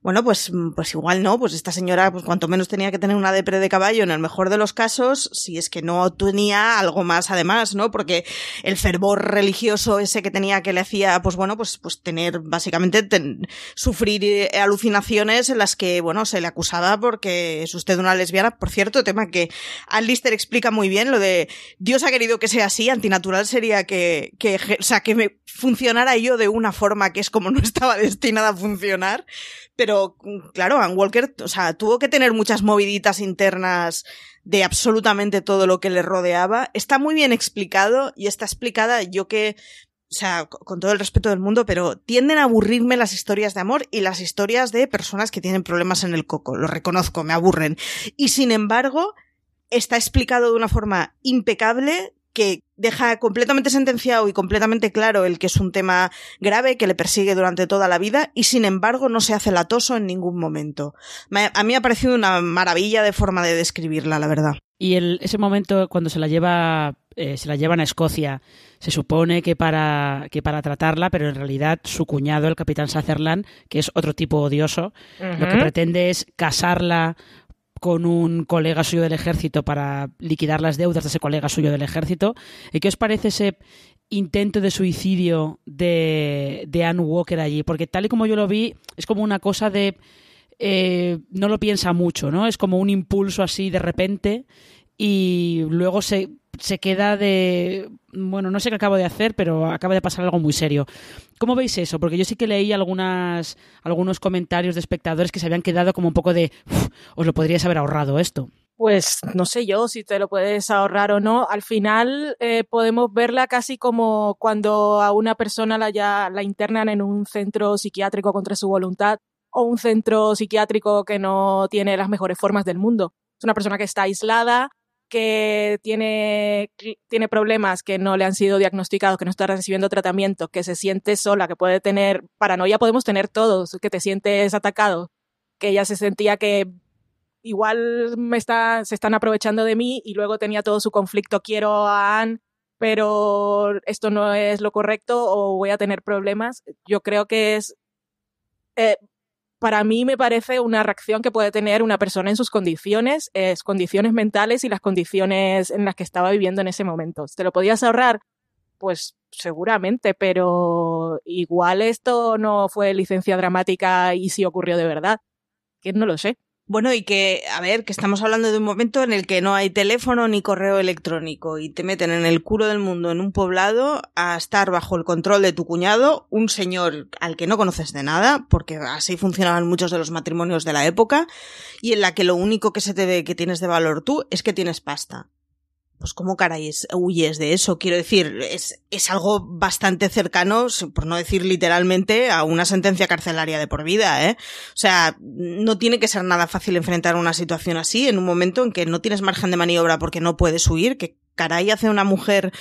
Bueno, pues, pues igual no, pues esta señora, pues cuanto menos tenía que tener una depre de caballo en el mejor de los casos, si es que no tenía algo más además, ¿no? Porque el fervor religioso ese que tenía que le hacía, pues bueno, pues, pues tener, básicamente, ten, sufrir eh, alucinaciones en las que, bueno, se le acusaba porque es usted una lesbiana. Por cierto, tema que Ann Lister explica muy bien, lo de Dios ha querido que sea así, antinatural sería que, que, o sea, que me funcionara yo de una forma que es como no estaba destinada a funcionar. Pero, claro, Ann Walker, o sea, tuvo que tener muchas moviditas internas de absolutamente todo lo que le rodeaba. Está muy bien explicado y está explicada, yo que, o sea, con todo el respeto del mundo, pero tienden a aburrirme las historias de amor y las historias de personas que tienen problemas en el coco. Lo reconozco, me aburren. Y sin embargo, está explicado de una forma impecable que deja completamente sentenciado y completamente claro el que es un tema grave que le persigue durante toda la vida y sin embargo no se hace latoso en ningún momento. A mí me ha parecido una maravilla de forma de describirla, la verdad. Y el, ese momento cuando se la lleva eh, se la llevan a Escocia, se supone que para, que para tratarla, pero en realidad su cuñado, el capitán Sutherland, que es otro tipo odioso, lo que pretende es casarla con un colega suyo del ejército para liquidar las deudas de ese colega suyo del ejército. ¿Y qué os parece ese intento de suicidio de, de Anne Walker allí? Porque tal y como yo lo vi, es como una cosa de... Eh, no lo piensa mucho, ¿no? Es como un impulso así de repente y luego se, se queda de... Bueno, no sé qué acabo de hacer, pero acaba de pasar algo muy serio. ¿Cómo veis eso? Porque yo sí que leí algunas, algunos comentarios de espectadores que se habían quedado como un poco de... Os lo podríais haber ahorrado esto. Pues no sé yo si te lo puedes ahorrar o no. Al final eh, podemos verla casi como cuando a una persona la, ya, la internan en un centro psiquiátrico contra su voluntad o un centro psiquiátrico que no tiene las mejores formas del mundo. Es una persona que está aislada, que tiene, tiene problemas que no le han sido diagnosticados, que no está recibiendo tratamiento, que se siente sola, que puede tener paranoia, podemos tener todos, que te sientes atacado, que ella se sentía que igual me está, se están aprovechando de mí y luego tenía todo su conflicto, quiero a Anne, pero esto no es lo correcto o voy a tener problemas. Yo creo que es eh, para mí me parece una reacción que puede tener una persona en sus condiciones, es condiciones mentales y las condiciones en las que estaba viviendo en ese momento. ¿Te lo podías ahorrar? Pues seguramente, pero igual esto no fue licencia dramática y sí ocurrió de verdad. Que no lo sé. Bueno, y que, a ver, que estamos hablando de un momento en el que no hay teléfono ni correo electrónico y te meten en el culo del mundo en un poblado a estar bajo el control de tu cuñado, un señor al que no conoces de nada, porque así funcionaban muchos de los matrimonios de la época, y en la que lo único que se te ve que tienes de valor tú es que tienes pasta pues cómo caray huyes de eso. Quiero decir, es, es algo bastante cercano, por no decir literalmente, a una sentencia carcelaria de por vida, ¿eh? O sea, no tiene que ser nada fácil enfrentar una situación así en un momento en que no tienes margen de maniobra porque no puedes huir, que caray hace una mujer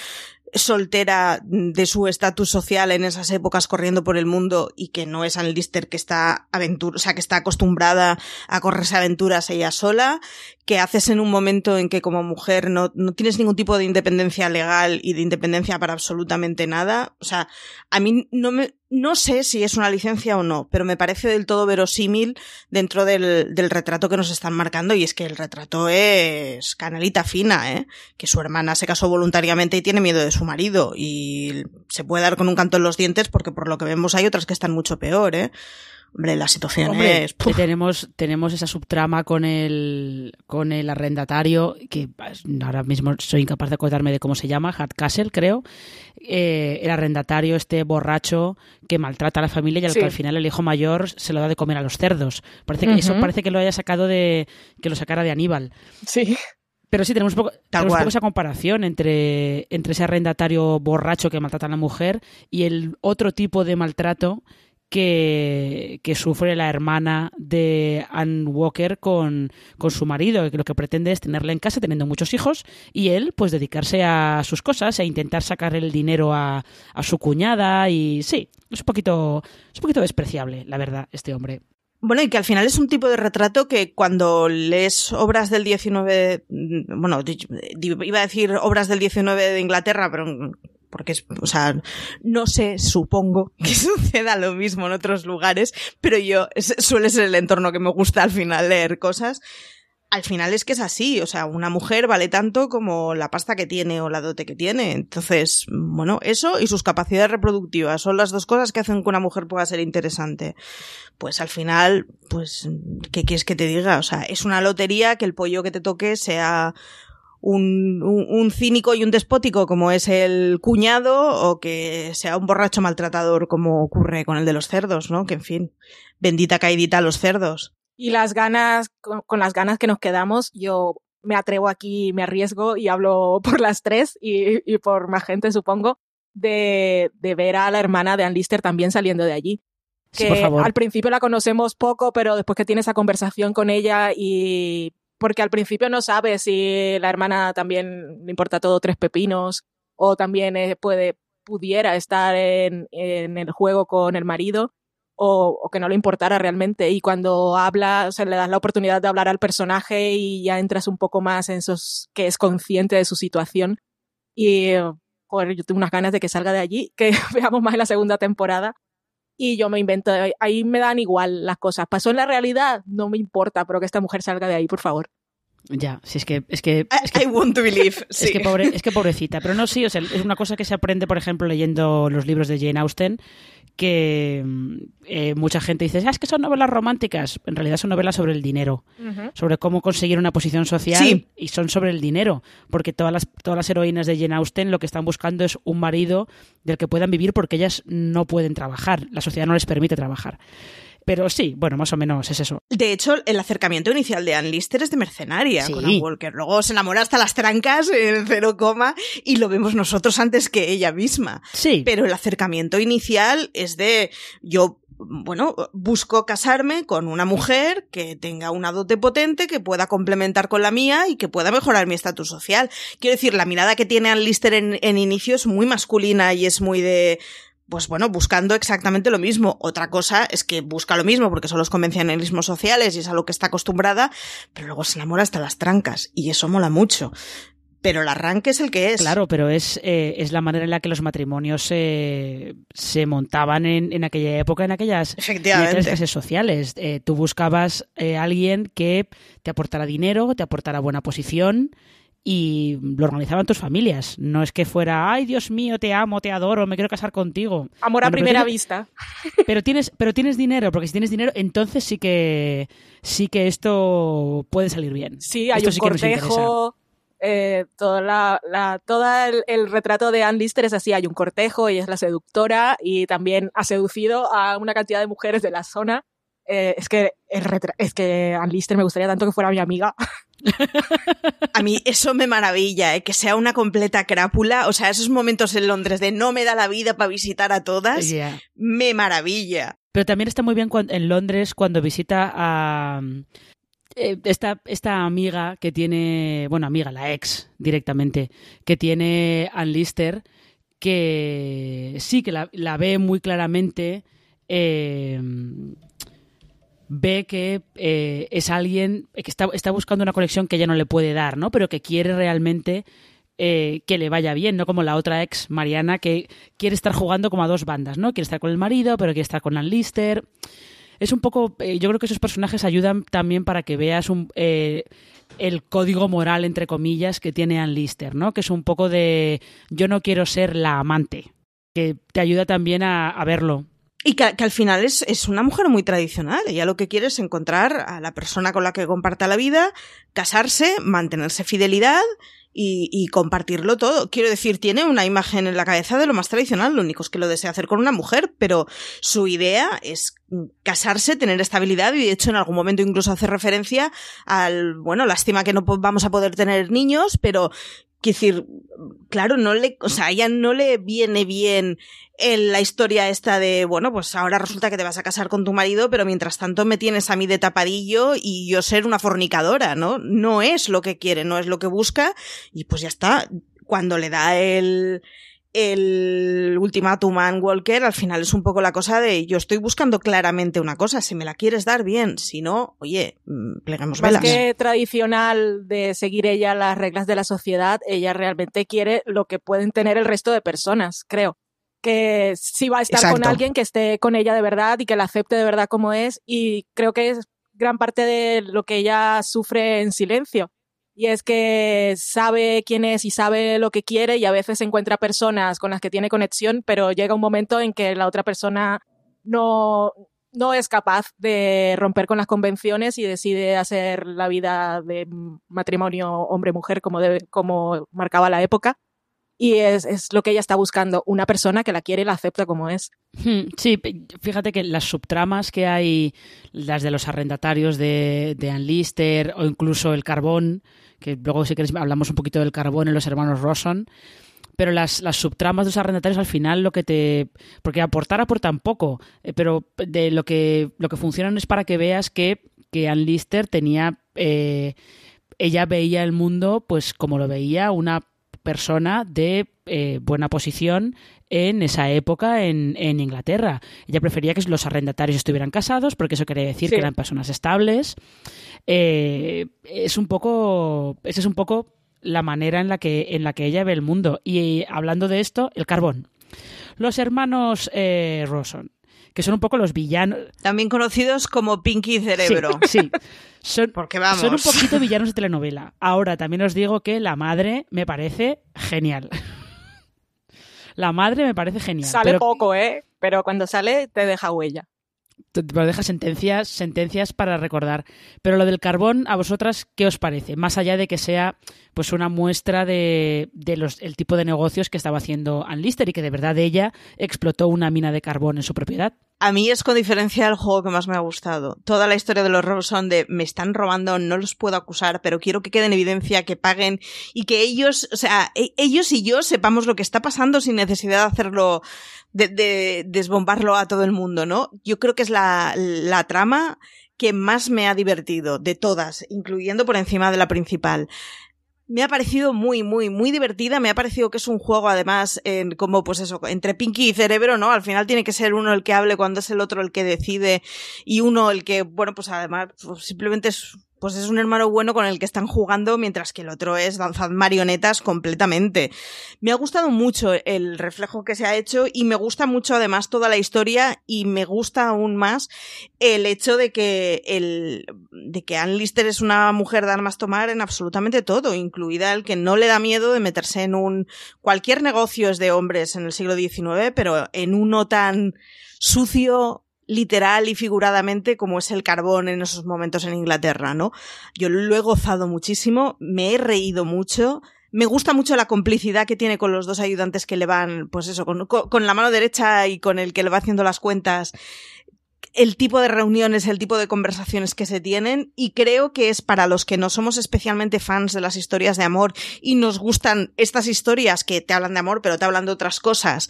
soltera de su estatus social en esas épocas corriendo por el mundo y que no es Ann Lister que está aventura, o sea, que está acostumbrada a correrse aventuras ella sola, que haces en un momento en que como mujer no, no tienes ningún tipo de independencia legal y de independencia para absolutamente nada. O sea, a mí no me, no sé si es una licencia o no, pero me parece del todo verosímil dentro del, del, retrato que nos están marcando y es que el retrato es canalita fina, ¿eh? Que su hermana se casó voluntariamente y tiene miedo de su marido y se puede dar con un canto en los dientes porque por lo que vemos hay otras que están mucho peor, ¿eh? Hombre, la situación es... Tenemos, tenemos esa subtrama con el, con el arrendatario, que pues, ahora mismo soy incapaz de acordarme de cómo se llama, Hardcastle, creo. Eh, el arrendatario, este borracho que maltrata a la familia y al que al final el hijo mayor se lo da de comer a los cerdos. Parece que eso parece que lo haya sacado de... que lo sacara de Aníbal. Sí. Pero sí, tenemos, poco, tenemos poco esa comparación entre, entre ese arrendatario borracho que maltrata a la mujer y el otro tipo de maltrato que, sufre la hermana de Anne Walker con, con, su marido, que lo que pretende es tenerla en casa teniendo muchos hijos y él pues dedicarse a sus cosas e intentar sacar el dinero a, a su cuñada y sí, es un poquito, es un poquito despreciable, la verdad, este hombre. Bueno, y que al final es un tipo de retrato que cuando lees obras del 19, bueno, iba a decir obras del 19 de Inglaterra, pero porque es, o sea, no sé, supongo que suceda lo mismo en otros lugares, pero yo, suele ser el entorno que me gusta al final leer cosas. Al final es que es así, o sea, una mujer vale tanto como la pasta que tiene o la dote que tiene. Entonces, bueno, eso y sus capacidades reproductivas son las dos cosas que hacen que una mujer pueda ser interesante. Pues al final, pues, ¿qué quieres que te diga? O sea, es una lotería que el pollo que te toque sea un, un, cínico y un despótico como es el cuñado o que sea un borracho maltratador como ocurre con el de los cerdos, ¿no? Que en fin, bendita caidita a los cerdos. Y las ganas, con, las ganas que nos quedamos, yo me atrevo aquí, me arriesgo y hablo por las tres y, y por más gente, supongo, de, de, ver a la hermana de Ann Lister también saliendo de allí. Que al principio la conocemos poco, pero después que tiene esa conversación con ella y porque al principio no sabe si la hermana también le importa todo tres pepinos o también eh, puede pudiera estar en, en, el juego con el marido o, que no le importara realmente. Y cuando habla, o le das la oportunidad de hablar al personaje y ya entras un poco más en esos que es consciente de su situación. Y joder, yo tengo unas ganas de que salga de allí, que veamos más en la segunda temporada y yo me invento, ahí me dan igual las cosas. ¿Pasó en la realidad? No me importa, pero que esta mujer salga de ahí, por favor. Ya, si es que es que, es que I want to believe. Sí. Es que pobre, es que pobrecita, pero no sí, o sea, es una cosa que se aprende, por ejemplo, leyendo los libros de Jane Austen, que eh, mucha gente dice, ah, es que son novelas románticas. En realidad son novelas sobre el dinero, uh -huh. sobre cómo conseguir una posición social sí. y son sobre el dinero, porque todas las, todas las heroínas de Jane Austen lo que están buscando es un marido del que puedan vivir porque ellas no pueden trabajar, la sociedad no les permite trabajar. Pero sí, bueno, más o menos es eso. De hecho, el acercamiento inicial de Anne Lister es de mercenaria sí. con Anne Walker. Luego se enamora hasta las trancas en cero coma y lo vemos nosotros antes que ella misma. Sí. Pero el acercamiento inicial es de yo bueno, busco casarme con una mujer que tenga una dote potente, que pueda complementar con la mía y que pueda mejorar mi estatus social. Quiero decir, la mirada que tiene Anne Lister en, en inicio es muy masculina y es muy de pues bueno, buscando exactamente lo mismo. Otra cosa es que busca lo mismo porque son los convencionalismos sociales y es a lo que está acostumbrada, pero luego se enamora hasta las trancas y eso mola mucho. Pero el arranque es el que es. Claro, pero es, eh, es la manera en la que los matrimonios se, se montaban en, en, aquella época, en aquellas clases sociales. Eh, tú buscabas eh, alguien que te aportara dinero, te aportara buena posición, y lo organizaban tus familias. No es que fuera, ay Dios mío, te amo, te adoro, me quiero casar contigo. Amor a bueno, primera pero tienes, vista. Pero tienes, pero tienes dinero, porque si tienes dinero, entonces sí que sí que esto puede salir bien. Sí, hay esto un sí cortejo. Eh, toda la, la, todo el, el, retrato de Anne Lister es así, hay un cortejo, ella es la seductora y también ha seducido a una cantidad de mujeres de la zona. Eh, es que el es que me gustaría tanto que fuera mi amiga. A mí eso me maravilla, ¿eh? que sea una completa crápula. O sea, esos momentos en Londres de no me da la vida para visitar a todas, yeah. me maravilla. Pero también está muy bien cuando, en Londres cuando visita a eh, esta, esta amiga que tiene, bueno, amiga, la ex directamente, que tiene Ann Lister, que sí que la, la ve muy claramente. Eh, ve que eh, es alguien que está, está, buscando una conexión que ella no le puede dar, ¿no? Pero que quiere realmente eh, que le vaya bien, no como la otra ex, Mariana, que quiere estar jugando como a dos bandas, ¿no? Quiere estar con el marido, pero quiere estar con Ann Lister. Es un poco, eh, yo creo que esos personajes ayudan también para que veas un, el código moral, entre comillas, que tiene Ann Lister, ¿no? Que es un poco de yo no quiero ser la amante, que te ayuda también a verlo. Y que, al final es, es una mujer muy tradicional. Ella lo que quiere es encontrar a la persona con la que comparta la vida, casarse, mantenerse fidelidad y, y, compartirlo todo. Quiero decir, tiene una imagen en la cabeza de lo más tradicional, lo único es que lo desea hacer con una mujer, pero su idea es casarse, tener estabilidad y de hecho en algún momento incluso hace referencia al, bueno, lástima que no vamos a poder tener niños, pero Quiero decir, claro, no le, o sea, a ella no le viene bien en la historia esta de, bueno, pues ahora resulta que te vas a casar con tu marido, pero mientras tanto me tienes a mí de tapadillo y yo ser una fornicadora, ¿no? No es lo que quiere, no es lo que busca y pues ya está. Cuando le da el, el ultimátum a Walker al final es un poco la cosa de yo estoy buscando claramente una cosa, si me la quieres dar bien, si no, oye, pleguemos Más velas. que tradicional de seguir ella las reglas de la sociedad, ella realmente quiere lo que pueden tener el resto de personas, creo. Que sí va a estar Exacto. con alguien que esté con ella de verdad y que la acepte de verdad como es y creo que es gran parte de lo que ella sufre en silencio y es que sabe quién es y sabe lo que quiere y a veces encuentra personas con las que tiene conexión, pero llega un momento en que la otra persona no, no es capaz de romper con las convenciones y decide hacer la vida de matrimonio hombre-mujer como, como marcaba la época. Y es, es, lo que ella está buscando, una persona que la quiere y la acepta como es. Hmm, sí, fíjate que las subtramas que hay, las de los arrendatarios de, de Ann o incluso el carbón, que luego si queréis hablamos un poquito del carbón en los hermanos Rosson, pero las, las subtramas de los arrendatarios al final lo que te... porque aportar aportan poco, eh, pero de lo que, lo que funcionan es para que veas que, que Lister tenía eh, ella veía el mundo pues como lo veía una persona de eh, buena posición en esa época en, en, Inglaterra. Ella prefería que los arrendatarios estuvieran casados porque eso quería decir Sí. que eran personas estables. Eh, es un poco, esa es un poco la manera en la que en la que ella ve el mundo. Y hablando de esto, el carbón. Los hermanos eh, Rawson, que son un poco los villanos. También conocidos como Pinky Cerebro. Sí, sí. Son, Porque vamos. son un poquito villanos de telenovela. Ahora, también os digo que la madre me parece genial. La madre me parece genial. Sale pero poco, ¿eh? Pero cuando sale te deja huella. te- deja sentencias, sentencias para recordar. Pero lo del carbón, ¿a vosotras qué os parece? Más allá de que sea pues una muestra de, de los, el tipo de negocios que estaba haciendo Ann Lister y que de verdad ella explotó una mina de carbón en su propiedad. A mí es con diferencia el juego que más me ha gustado. Toda la historia de los robos son de me están robando, no los puedo acusar, pero quiero que quede en evidencia, que paguen y que ellos, o sea, e- ellos y yo sepamos lo que está pasando sin necesidad de hacerlo, de, de desbombarlo a todo el mundo, ¿no? Yo creo que es la, la trama que más me ha divertido de todas, incluyendo por encima de la principal. Me ha parecido muy, muy, muy divertida. Me ha parecido que es un juego, además, en, como, pues eso, entre Pinky y Cerebro, ¿no? Al final tiene que ser uno el que hable cuando es el otro el que decide y uno el que, bueno, pues además, pues simplemente es, pues es un hermano bueno con el que están jugando, mientras que el otro es danzar marionetas completamente. Me ha gustado mucho el reflejo que se ha hecho y me gusta mucho además toda la historia y me gusta aún más el hecho de que el de que Ann Lister es una mujer de armas tomar en absolutamente todo, incluida el que no le da miedo de meterse en un cualquier negocio es de hombres en el siglo XIX, pero en uno tan sucio literal y figuradamente como es el carbón en esos momentos en Inglaterra, ¿no? Yo lo he gozado muchísimo, me he reído mucho, me gusta mucho la complicidad que tiene con los dos ayudantes que le van, pues eso, con, con- la mano derecha y con el que le va haciendo las cuentas, el tipo de reuniones, el tipo de conversaciones que se tienen y creo que es para los que no somos especialmente fans de las historias de amor y nos gustan estas historias que te hablan de amor pero te hablan de otras cosas,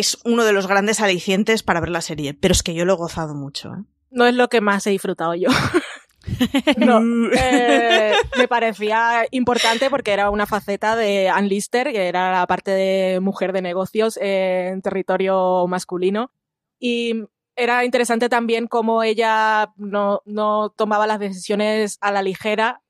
es uno de los grandes alicientes para ver la serie, pero es que yo lo he gozado mucho. ¿eh? No es lo que más he disfrutado yo. no, eh, me parecía importante porque era una faceta de Ann Lister, que era la parte de mujer de negocios en territorio masculino. Y era interesante también cómo ella no, no tomaba las decisiones a la ligera,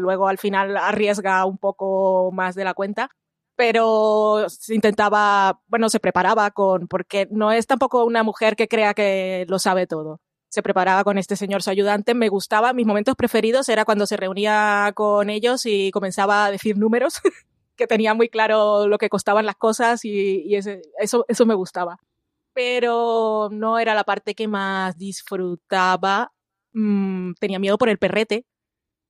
luego al final arriesga un poco más de la cuenta, pero se intentaba, bueno, se preparaba con, porque no es tampoco una mujer que crea que lo sabe todo se preparaba con este señor su ayudante. Me gustaba, mis momentos preferidos era cuando se reunía con ellos y comenzaba a decir números, que tenía muy claro lo que costaban las cosas y, y ese- eso, eso me gustaba. Pero no era la parte que más disfrutaba. Mm, tenía miedo por el perrete,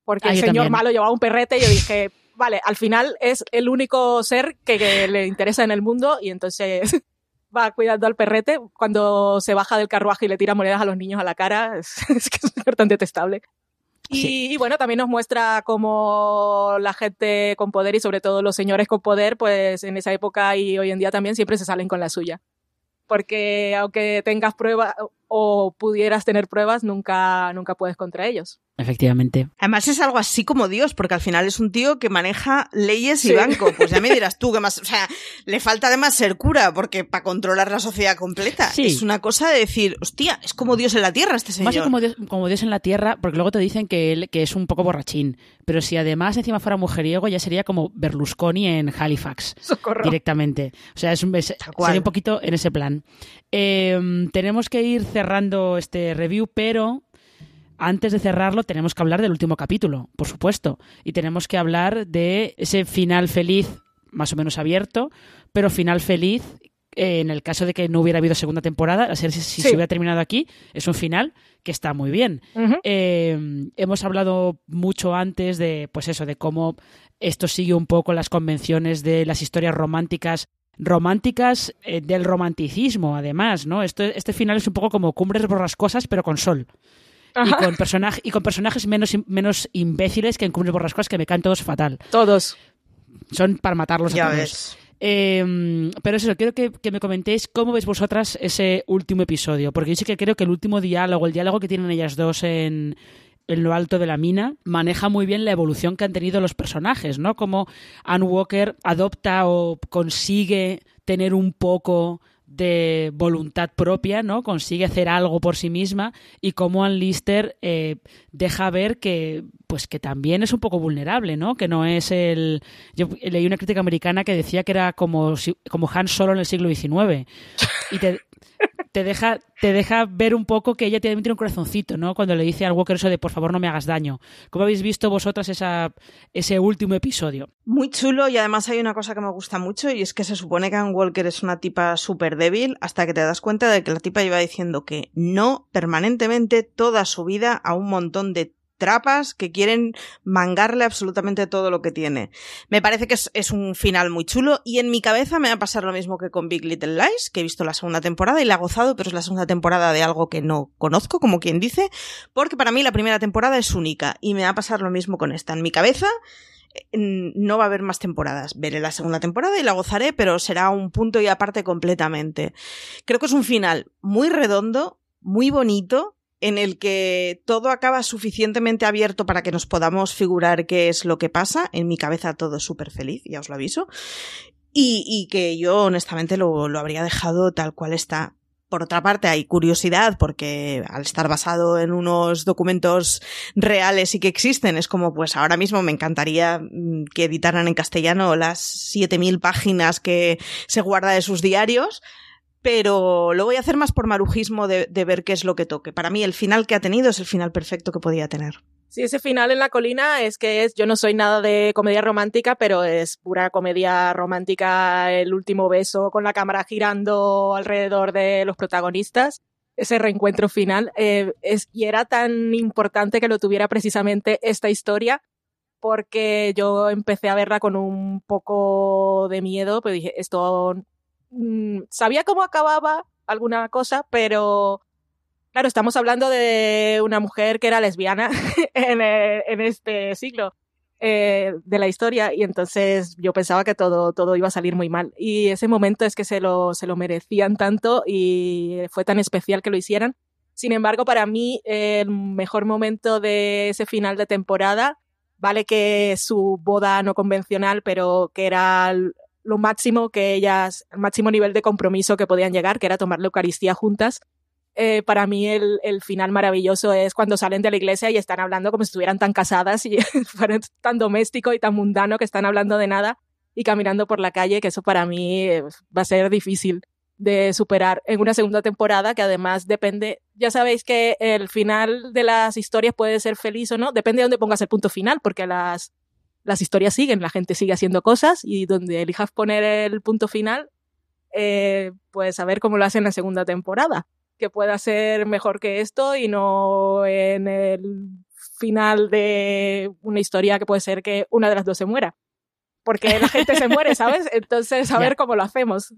porque Ah, el señor también. malo llevaba un perrete y yo dije, vale, al final es el único ser que, que le interesa en el mundo y entonces va cuidando al perrete cuando se baja del carruaje y le tira monedas a los niños a la cara. Es, es que es tan detestable. Y, Sí. y bueno, también nos muestra cómo la gente con poder y sobre todo los señores con poder, pues en esa época y hoy en día también siempre se salen con la suya. Porque aunque tengas pruebas o pudieras tener pruebas, nunca, nunca puedes contra ellos. Efectivamente. Además es algo así como Dios, porque al final es un tío que maneja leyes y banco. Pues ya me dirás tú que más, o sea, le falta además ser cura, porque para controlar la sociedad completa Sí. es una cosa de decir, hostia, es como Dios en la tierra este señor. Más como Dios, como Dios en la tierra, porque luego te dicen que él que es un poco borrachín. Pero si además encima fuera mujeriego, ya sería como Berlusconi en Halifax. Socorro. directamente. O sea, es un, es- sería un poquito en ese plan. Eh, tenemos que ir cerrando este review, pero antes de cerrarlo tenemos que hablar del último capítulo, por supuesto. Y tenemos que hablar de ese final feliz, más o menos abierto, pero final feliz. eh, en el caso de que no hubiera habido segunda temporada, si, si Sí. se hubiera terminado aquí, es un final que está muy bien. Eh, hemos hablado mucho antes de, pues eso, de cómo esto sigue un poco las convenciones de las historias románticas, románticas eh, del romanticismo, además, ¿no? Esto, este final es un poco como Cumbres Borrascosas, pero con sol. Y con, y con personajes menos, menos imbéciles que en Cumbres Borrascosas, que me caen todos fatal. Todos. Son para matarlos a todos. ves. Eh, pero eso, quiero que, que me comentéis cómo veis vosotras ese último episodio, porque yo sí que creo que el último diálogo, el diálogo que tienen ellas dos en, en lo alto de la mina, maneja muy bien la evolución que han tenido los personajes, ¿no? Como Anne Walker adopta o consigue tener un poco de voluntad propia, ¿no? Consigue hacer algo por sí misma y cómo Ann Lister eh, deja ver que, pues que también es un poco vulnerable, ¿no? Que no es el... Yo leí una crítica americana que decía que era como, como Han Solo en el siglo XIX y te, te deja, te deja ver un poco que ella tiene un corazoncito, ¿no? Cuando le dice al Walker eso de por favor no me hagas daño. ¿Cómo habéis visto vosotras esa, ese último episodio? Muy chulo y además hay una cosa que me gusta mucho y es que se supone que Ann Walker es una tipa súper débil hasta que te das cuenta de que la tipa iba diciendo que no permanentemente toda su vida a un montón de trapas que quieren mangarle absolutamente todo lo que tiene. Me parece que es, un final muy chulo y en mi cabeza me va a pasar lo mismo que con Big Little Lies, que he visto la segunda temporada y la he gozado, pero es la segunda temporada de algo que no conozco, como quien dice, porque para mí la primera temporada es única y me va a pasar lo mismo con esta. En mi cabeza no va a haber más temporadas. Veré la segunda temporada y la gozaré, pero será un punto y aparte completamente. Creo que es un final muy redondo, muy bonito, en el que todo acaba suficientemente abierto para que nos podamos figurar qué es lo que pasa. En mi cabeza todo es súper feliz, ya os lo aviso. Y, que yo honestamente lo, lo habría dejado tal cual está. Por otra parte, hay curiosidad porque al estar basado en unos documentos reales y que existen, es como, pues ahora mismo me encantaría mm, que editaran en castellano las 7000 páginas que se guarda de sus diarios, pero lo voy a hacer más por marujismo de, ver qué es lo que toque. Para mí el final que ha tenido es el final perfecto que podía tener. Sí, ese final en la colina es que es, yo no soy nada de comedia romántica, pero es pura comedia romántica, el último beso con la cámara girando alrededor de los protagonistas. Ese reencuentro final eh, es, y era tan importante que lo tuviera precisamente esta historia, porque yo empecé a verla con un poco de miedo, pero dije, esto Mm, sabía cómo acababa alguna cosa, pero claro, estamos hablando de una mujer que era lesbiana en, eh, en, este siglo eh, de la historia y entonces yo pensaba que todo, todo iba a salir muy mal. Y ese momento es que se lo, se lo merecían tanto y fue tan especial que lo hicieran. Sin embargo, para mí el mejor momento de ese final de temporada, vale que su boda no convencional, pero que era lo máximo que ellas, el máximo nivel de compromiso que podían llegar, que era tomar la Eucaristía juntas. Eh, para mí el, el, final maravilloso es cuando salen de la iglesia y están hablando como si estuvieran tan casadas y fueran tan doméstico y tan mundano que están hablando de nada y caminando por la calle, que eso para mí eh, va a ser difícil de superar en una segunda temporada que además depende, ya sabéis que el final de las historias puede ser feliz o no, depende de dónde pongas el punto final, porque las las historias siguen, la gente sigue haciendo cosas y donde elijas poner el punto final, eh, pues a ver cómo lo hacen en la segunda temporada, que pueda ser mejor que esto y no en el final de una historia que puede ser que una de las dos se muera. Porque la gente se muere, ¿sabes? Entonces, a ver cómo lo hacemos.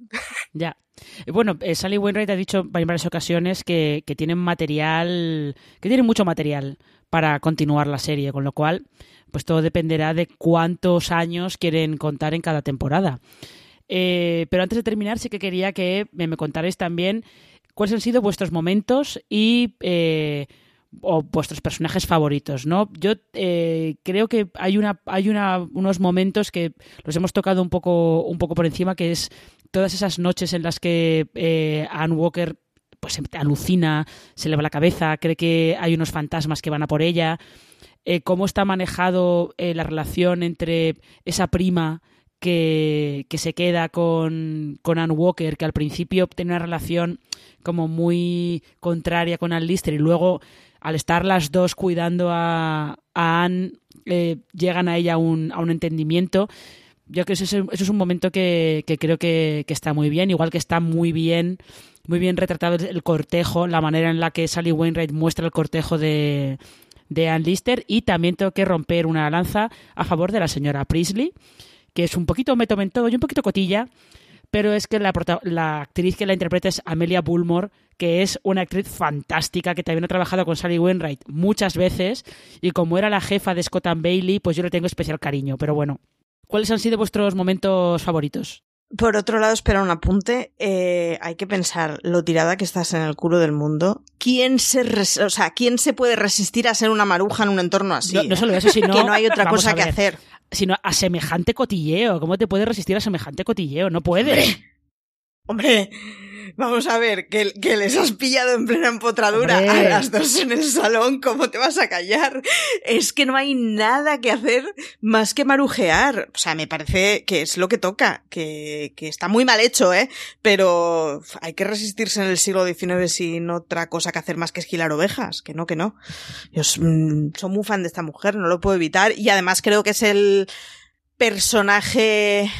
Ya. Bueno, eh, Sally Wainwright ha dicho en varias ocasiones que, que tienen material, que tienen mucho material para continuar la serie, con lo cual pues todo dependerá de cuántos años quieren contar en cada temporada. Eh, pero antes de terminar, sí que quería que me, contarais también cuáles han sido vuestros momentos y eh, o vuestros personajes favoritos, ¿no? Yo eh, creo que hay una hay una, unos momentos que los hemos tocado un poco un poco por encima, que es todas esas noches en las que Anne Walker pues alucina, se le va la cabeza, cree que hay unos fantasmas que van a por ella. Eh, cómo está manejado eh, la relación entre esa prima que, se queda con, con Anne Walker, que al principio tiene una relación como muy contraria con Anne Lister y luego al estar las dos cuidando a, a Anne eh, llegan a ella a un, a un entendimiento. Yo creo que eso es, un momento que, creo que, que, está muy bien, igual que está muy bien, muy bien retratado el cortejo, la manera en la que Sally Wainwright muestra el cortejo de, de Lister y también tengo que romper una lanza a favor de la señora Priestley, que es un poquito me tomen todo y un poquito cotilla, pero es que la, la actriz que la interpreta es Amelia Bullmore, que es una actriz fantástica, que también ha trabajado con Sally Wainwright muchas veces, y como era la jefa de Scott and Bailey, pues yo le tengo especial cariño, pero bueno. ¿Cuáles han sido vuestros momentos favoritos? Por otro lado, espera un apunte. Eh, hay que pensar lo tirada que estás en el culo del mundo. ¿Quién se, o sea, ¿quién se puede resistir a ser una maruja en un entorno así? No, no solo eso, sino que no hay otra cosa que hacer. Sino a semejante cotilleo. ¿Cómo te puedes resistir a semejante cotilleo? No puedes. Hombre, Vamos a ver, que, que, les has pillado en plena empotradura a las dos en el salón, ¿cómo te vas a callar? Es que no hay nada que hacer más que marujear. O sea, me parece que es lo que toca, que, que está muy mal hecho, ¿eh? Pero hay que resistirse en el siglo XIX sin otra cosa que hacer más que esquilar ovejas. Que no, que no. Yo mm, soy muy fan de esta mujer, no lo puedo evitar. Y además creo que es el personaje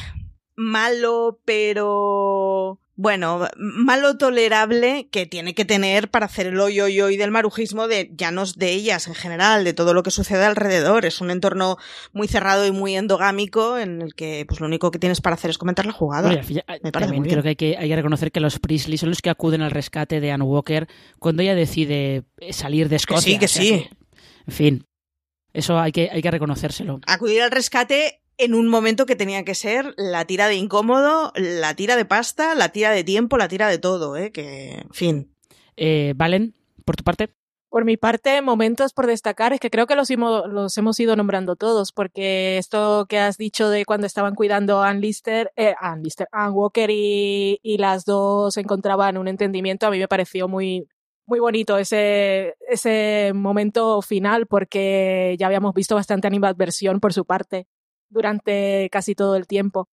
malo, pero bueno, malo tolerable que tiene que tener para hacer el hoy hoy hoy del marujismo de ya no de ellas en general, de todo lo que sucede alrededor. Es un entorno muy cerrado y muy endogámico en el que pues lo único que tienes para hacer es comentar la jugada. también creo que hay, que hay que reconocer que los Priestley son los que acuden al rescate de Anne Walker cuando ella decide salir de Escocia. Que sí, que sí. en fin, eso hay que, hay que reconocérselo. Acudir al rescate en un momento que tenía que ser la tira de incómodo, la tira de pasta, la tira de tiempo, la tira de todo, ¿eh? Que, en fin. Eh, Valen, por tu parte. Por mi parte, momentos por destacar es que creo que los, los hemos ido nombrando todos, porque esto que has dicho de cuando estaban cuidando a Ann Lister, eh, Ann, Lister Ann Walker y, y las dos encontraban un entendimiento, a mí me pareció muy, muy bonito ese, ese momento final, porque ya habíamos visto bastante animadversión por su parte durante casi todo el tiempo.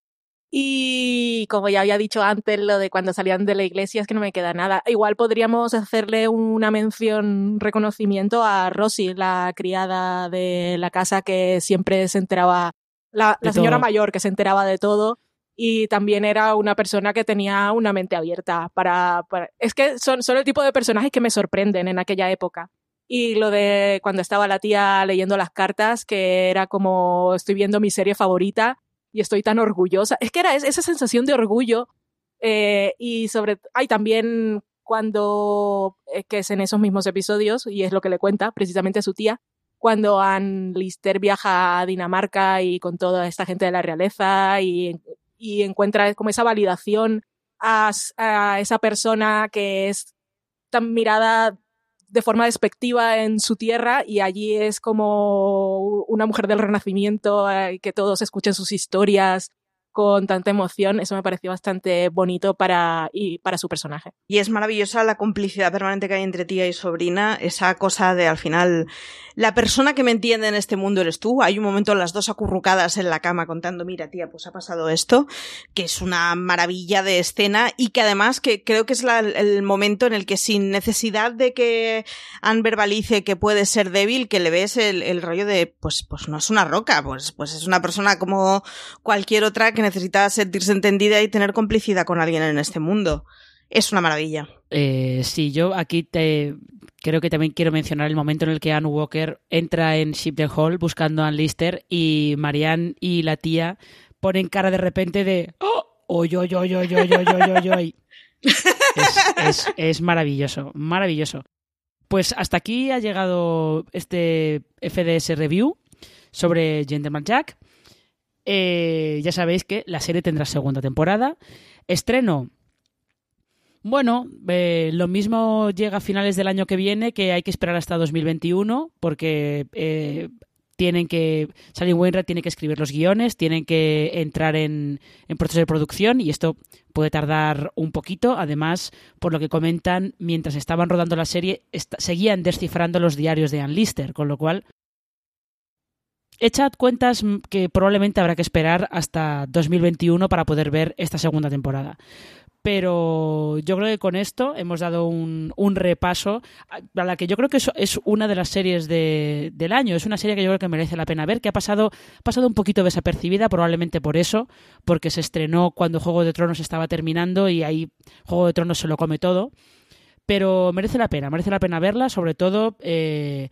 Y como ya había dicho antes, lo de cuando salían de la iglesia es que no me queda nada. Igual podríamos hacerle una mención, reconocimiento a Rosy, la criada de la casa que siempre se enteraba, la, señora mayor que se enteraba de todo y también era una persona que tenía una mente abierta para... para... Es que son, son el tipo de personajes que me sorprenden en aquella época. Y lo de cuando estaba la tía leyendo las cartas, que era como estoy viendo mi serie favorita y estoy tan orgullosa. Es que era esa sensación de orgullo. Eh, y sobre. Hay también cuando. Eh, que es en esos mismos episodios, y es lo que le cuenta precisamente a su tía, cuando Ann Lister viaja a Dinamarca y con toda esta gente de la realeza y, y encuentra como esa validación a, a esa persona que es tan mirada de forma despectiva en su tierra y allí es como una mujer del renacimiento, eh, que todos escuchen sus historias con tanta emoción, eso me pareció bastante bonito para, y para su personaje. Y es maravillosa la complicidad permanente que hay entre tía y sobrina, esa cosa de al final, la persona que me entiende en este mundo eres tú. Hay un momento las dos acurrucadas en la cama contando, mira tía, pues ha pasado esto, que es una maravilla de escena y que además que creo que es el momento en el que sin necesidad de que Anne verbalice que puede ser débil, que le ves el, el rollo de, pues, pues no es una roca, pues, pues es una persona como cualquier otra que necesita sentirse entendida y tener complicidad con alguien en este mundo. Es una maravilla. Eh, sí, yo aquí te creo que también quiero mencionar el momento en el que Anne Walker entra en Shipton Hall buscando a Ann Lister y Marianne y la tía ponen cara de repente de ¡Oh! ¡Oy, oy, oy, oy, oy, oy, oy, Es, es maravilloso, maravilloso. Pues hasta aquí ha llegado este FDS Review sobre Gentleman Jack. Eh, ya sabéis que la serie tendrá segunda temporada. Estreno. Bueno, eh, lo mismo llega a finales del año que viene, que hay que esperar hasta 2021, porque eh, tienen que. Sally Wainwright tiene que escribir los guiones, tienen que entrar en, en, proceso de producción y esto puede tardar un poquito. Además, por lo que comentan, mientras estaban rodando la serie, seguían descifrando los diarios de Ann Lister, con lo cual Echad cuentas que probablemente habrá que esperar hasta 2021 para poder ver esta segunda temporada. Pero yo creo que con esto hemos dado un, repaso a la que yo creo que es una de las series del año. Es una serie que yo creo que merece la pena ver, que ha pasado, pasado un poquito desapercibida, probablemente por eso, porque se estrenó cuando Juego de Tronos estaba terminando y ahí Juego de Tronos se lo come todo. Pero merece la pena, merece la pena verla, sobre todo... Eh,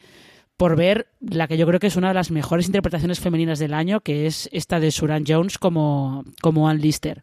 por ver la que yo creo que es una de las mejores interpretaciones femeninas del año, que es esta de Suran Jones como, como Ann Lister.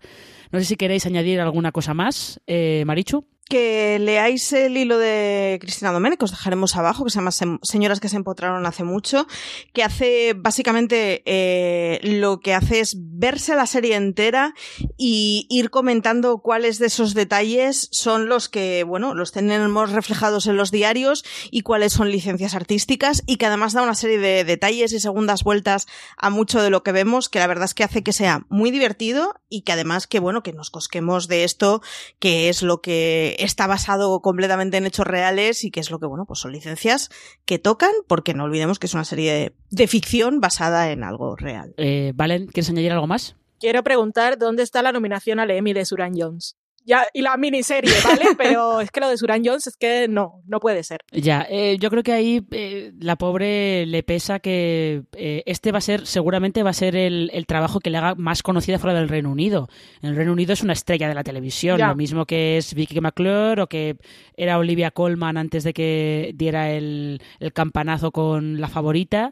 No sé si queréis añadir alguna cosa más, eh, Marichu. Que leáis el hilo de Cristina Domene, que os dejaremos abajo, que se llama Señoras que se empotraron hace mucho, que hace básicamente eh, lo que hace es verse la serie entera y ir comentando cuáles de esos detalles son los que, bueno, los tenemos reflejados en los diarios y cuáles son licencias artísticas y que además da una serie de detalles y segundas vueltas a mucho de lo que vemos, que la verdad es que hace que sea muy divertido y que además que, bueno, que nos cosquemos de esto, que es lo que está basado completamente en hechos reales y que es lo que, bueno, pues son licencias que tocan, porque no olvidemos que es una serie de, ficción basada en algo real. Eh, Valen, ¿quieres añadir algo más? Quiero preguntar dónde está la nominación al Emmy de Suran Jones ya, y la miniserie, ¿vale? Pero es que lo de Suran Jones es que no, no puede ser. Ya, eh, yo creo que ahí eh, la pobre le pesa que eh, este va a ser, seguramente va a ser el, el, trabajo que le haga más conocida fuera del Reino Unido. En el Reino Unido es una estrella de la televisión, lo mismo que es Vicky McClure o que era Olivia Colman antes de que diera el, el campanazo con la favorita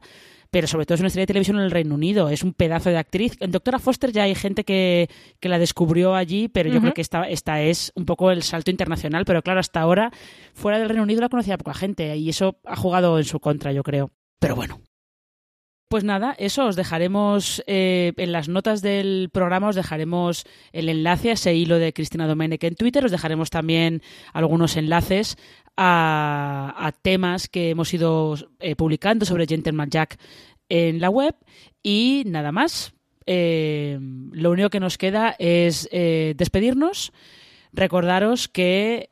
pero sobre todo es una estrella de televisión en el Reino Unido, es un pedazo de actriz. En Doctora Foster ya hay gente que, que la descubrió allí, pero yo creo que esta, esta es un poco el salto internacional, pero claro, hasta ahora fuera del Reino Unido la conocía poca gente y eso ha jugado en su contra, yo creo. Pero bueno, pues nada, eso os dejaremos eh, en las notas del programa, os dejaremos el enlace a ese hilo de Cristina Domenech en Twitter, os dejaremos también algunos enlaces a, temas que hemos ido eh, publicando sobre Gentleman Jack en la web y nada más. Eh, lo único que nos queda es despedirnos. Recordaros que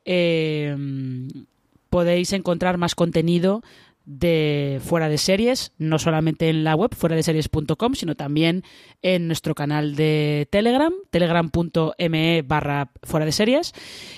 podéis encontrar más contenido de fuera de series, no solamente en la web fuera de series.com, sino también en nuestro canal de Telegram, telegram.me barra fuera de series,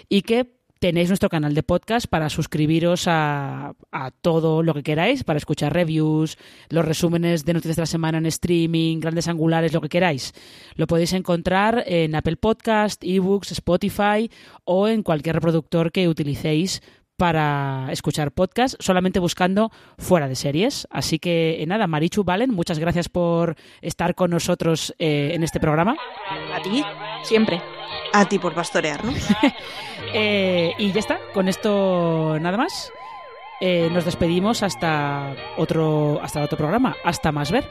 y que tenéis nuestro canal de podcast para suscribiros a, a, todo lo que queráis, para escuchar reviews, los resúmenes de noticias de la semana en streaming, grandes angulares, lo que queráis. Lo podéis encontrar en Apple Podcast, eBooks, Spotify o en cualquier reproductor que utilicéis para escuchar podcast solamente buscando fuera de series. Así que eh, nada, Marichu Valen, muchas gracias por estar con nosotros eh, en este programa. A ti, siempre. A ti por pastorear, ¿no? Eh, y ya está, con esto nada más. nos despedimos hasta otro, hasta otro programa. Hasta más ver.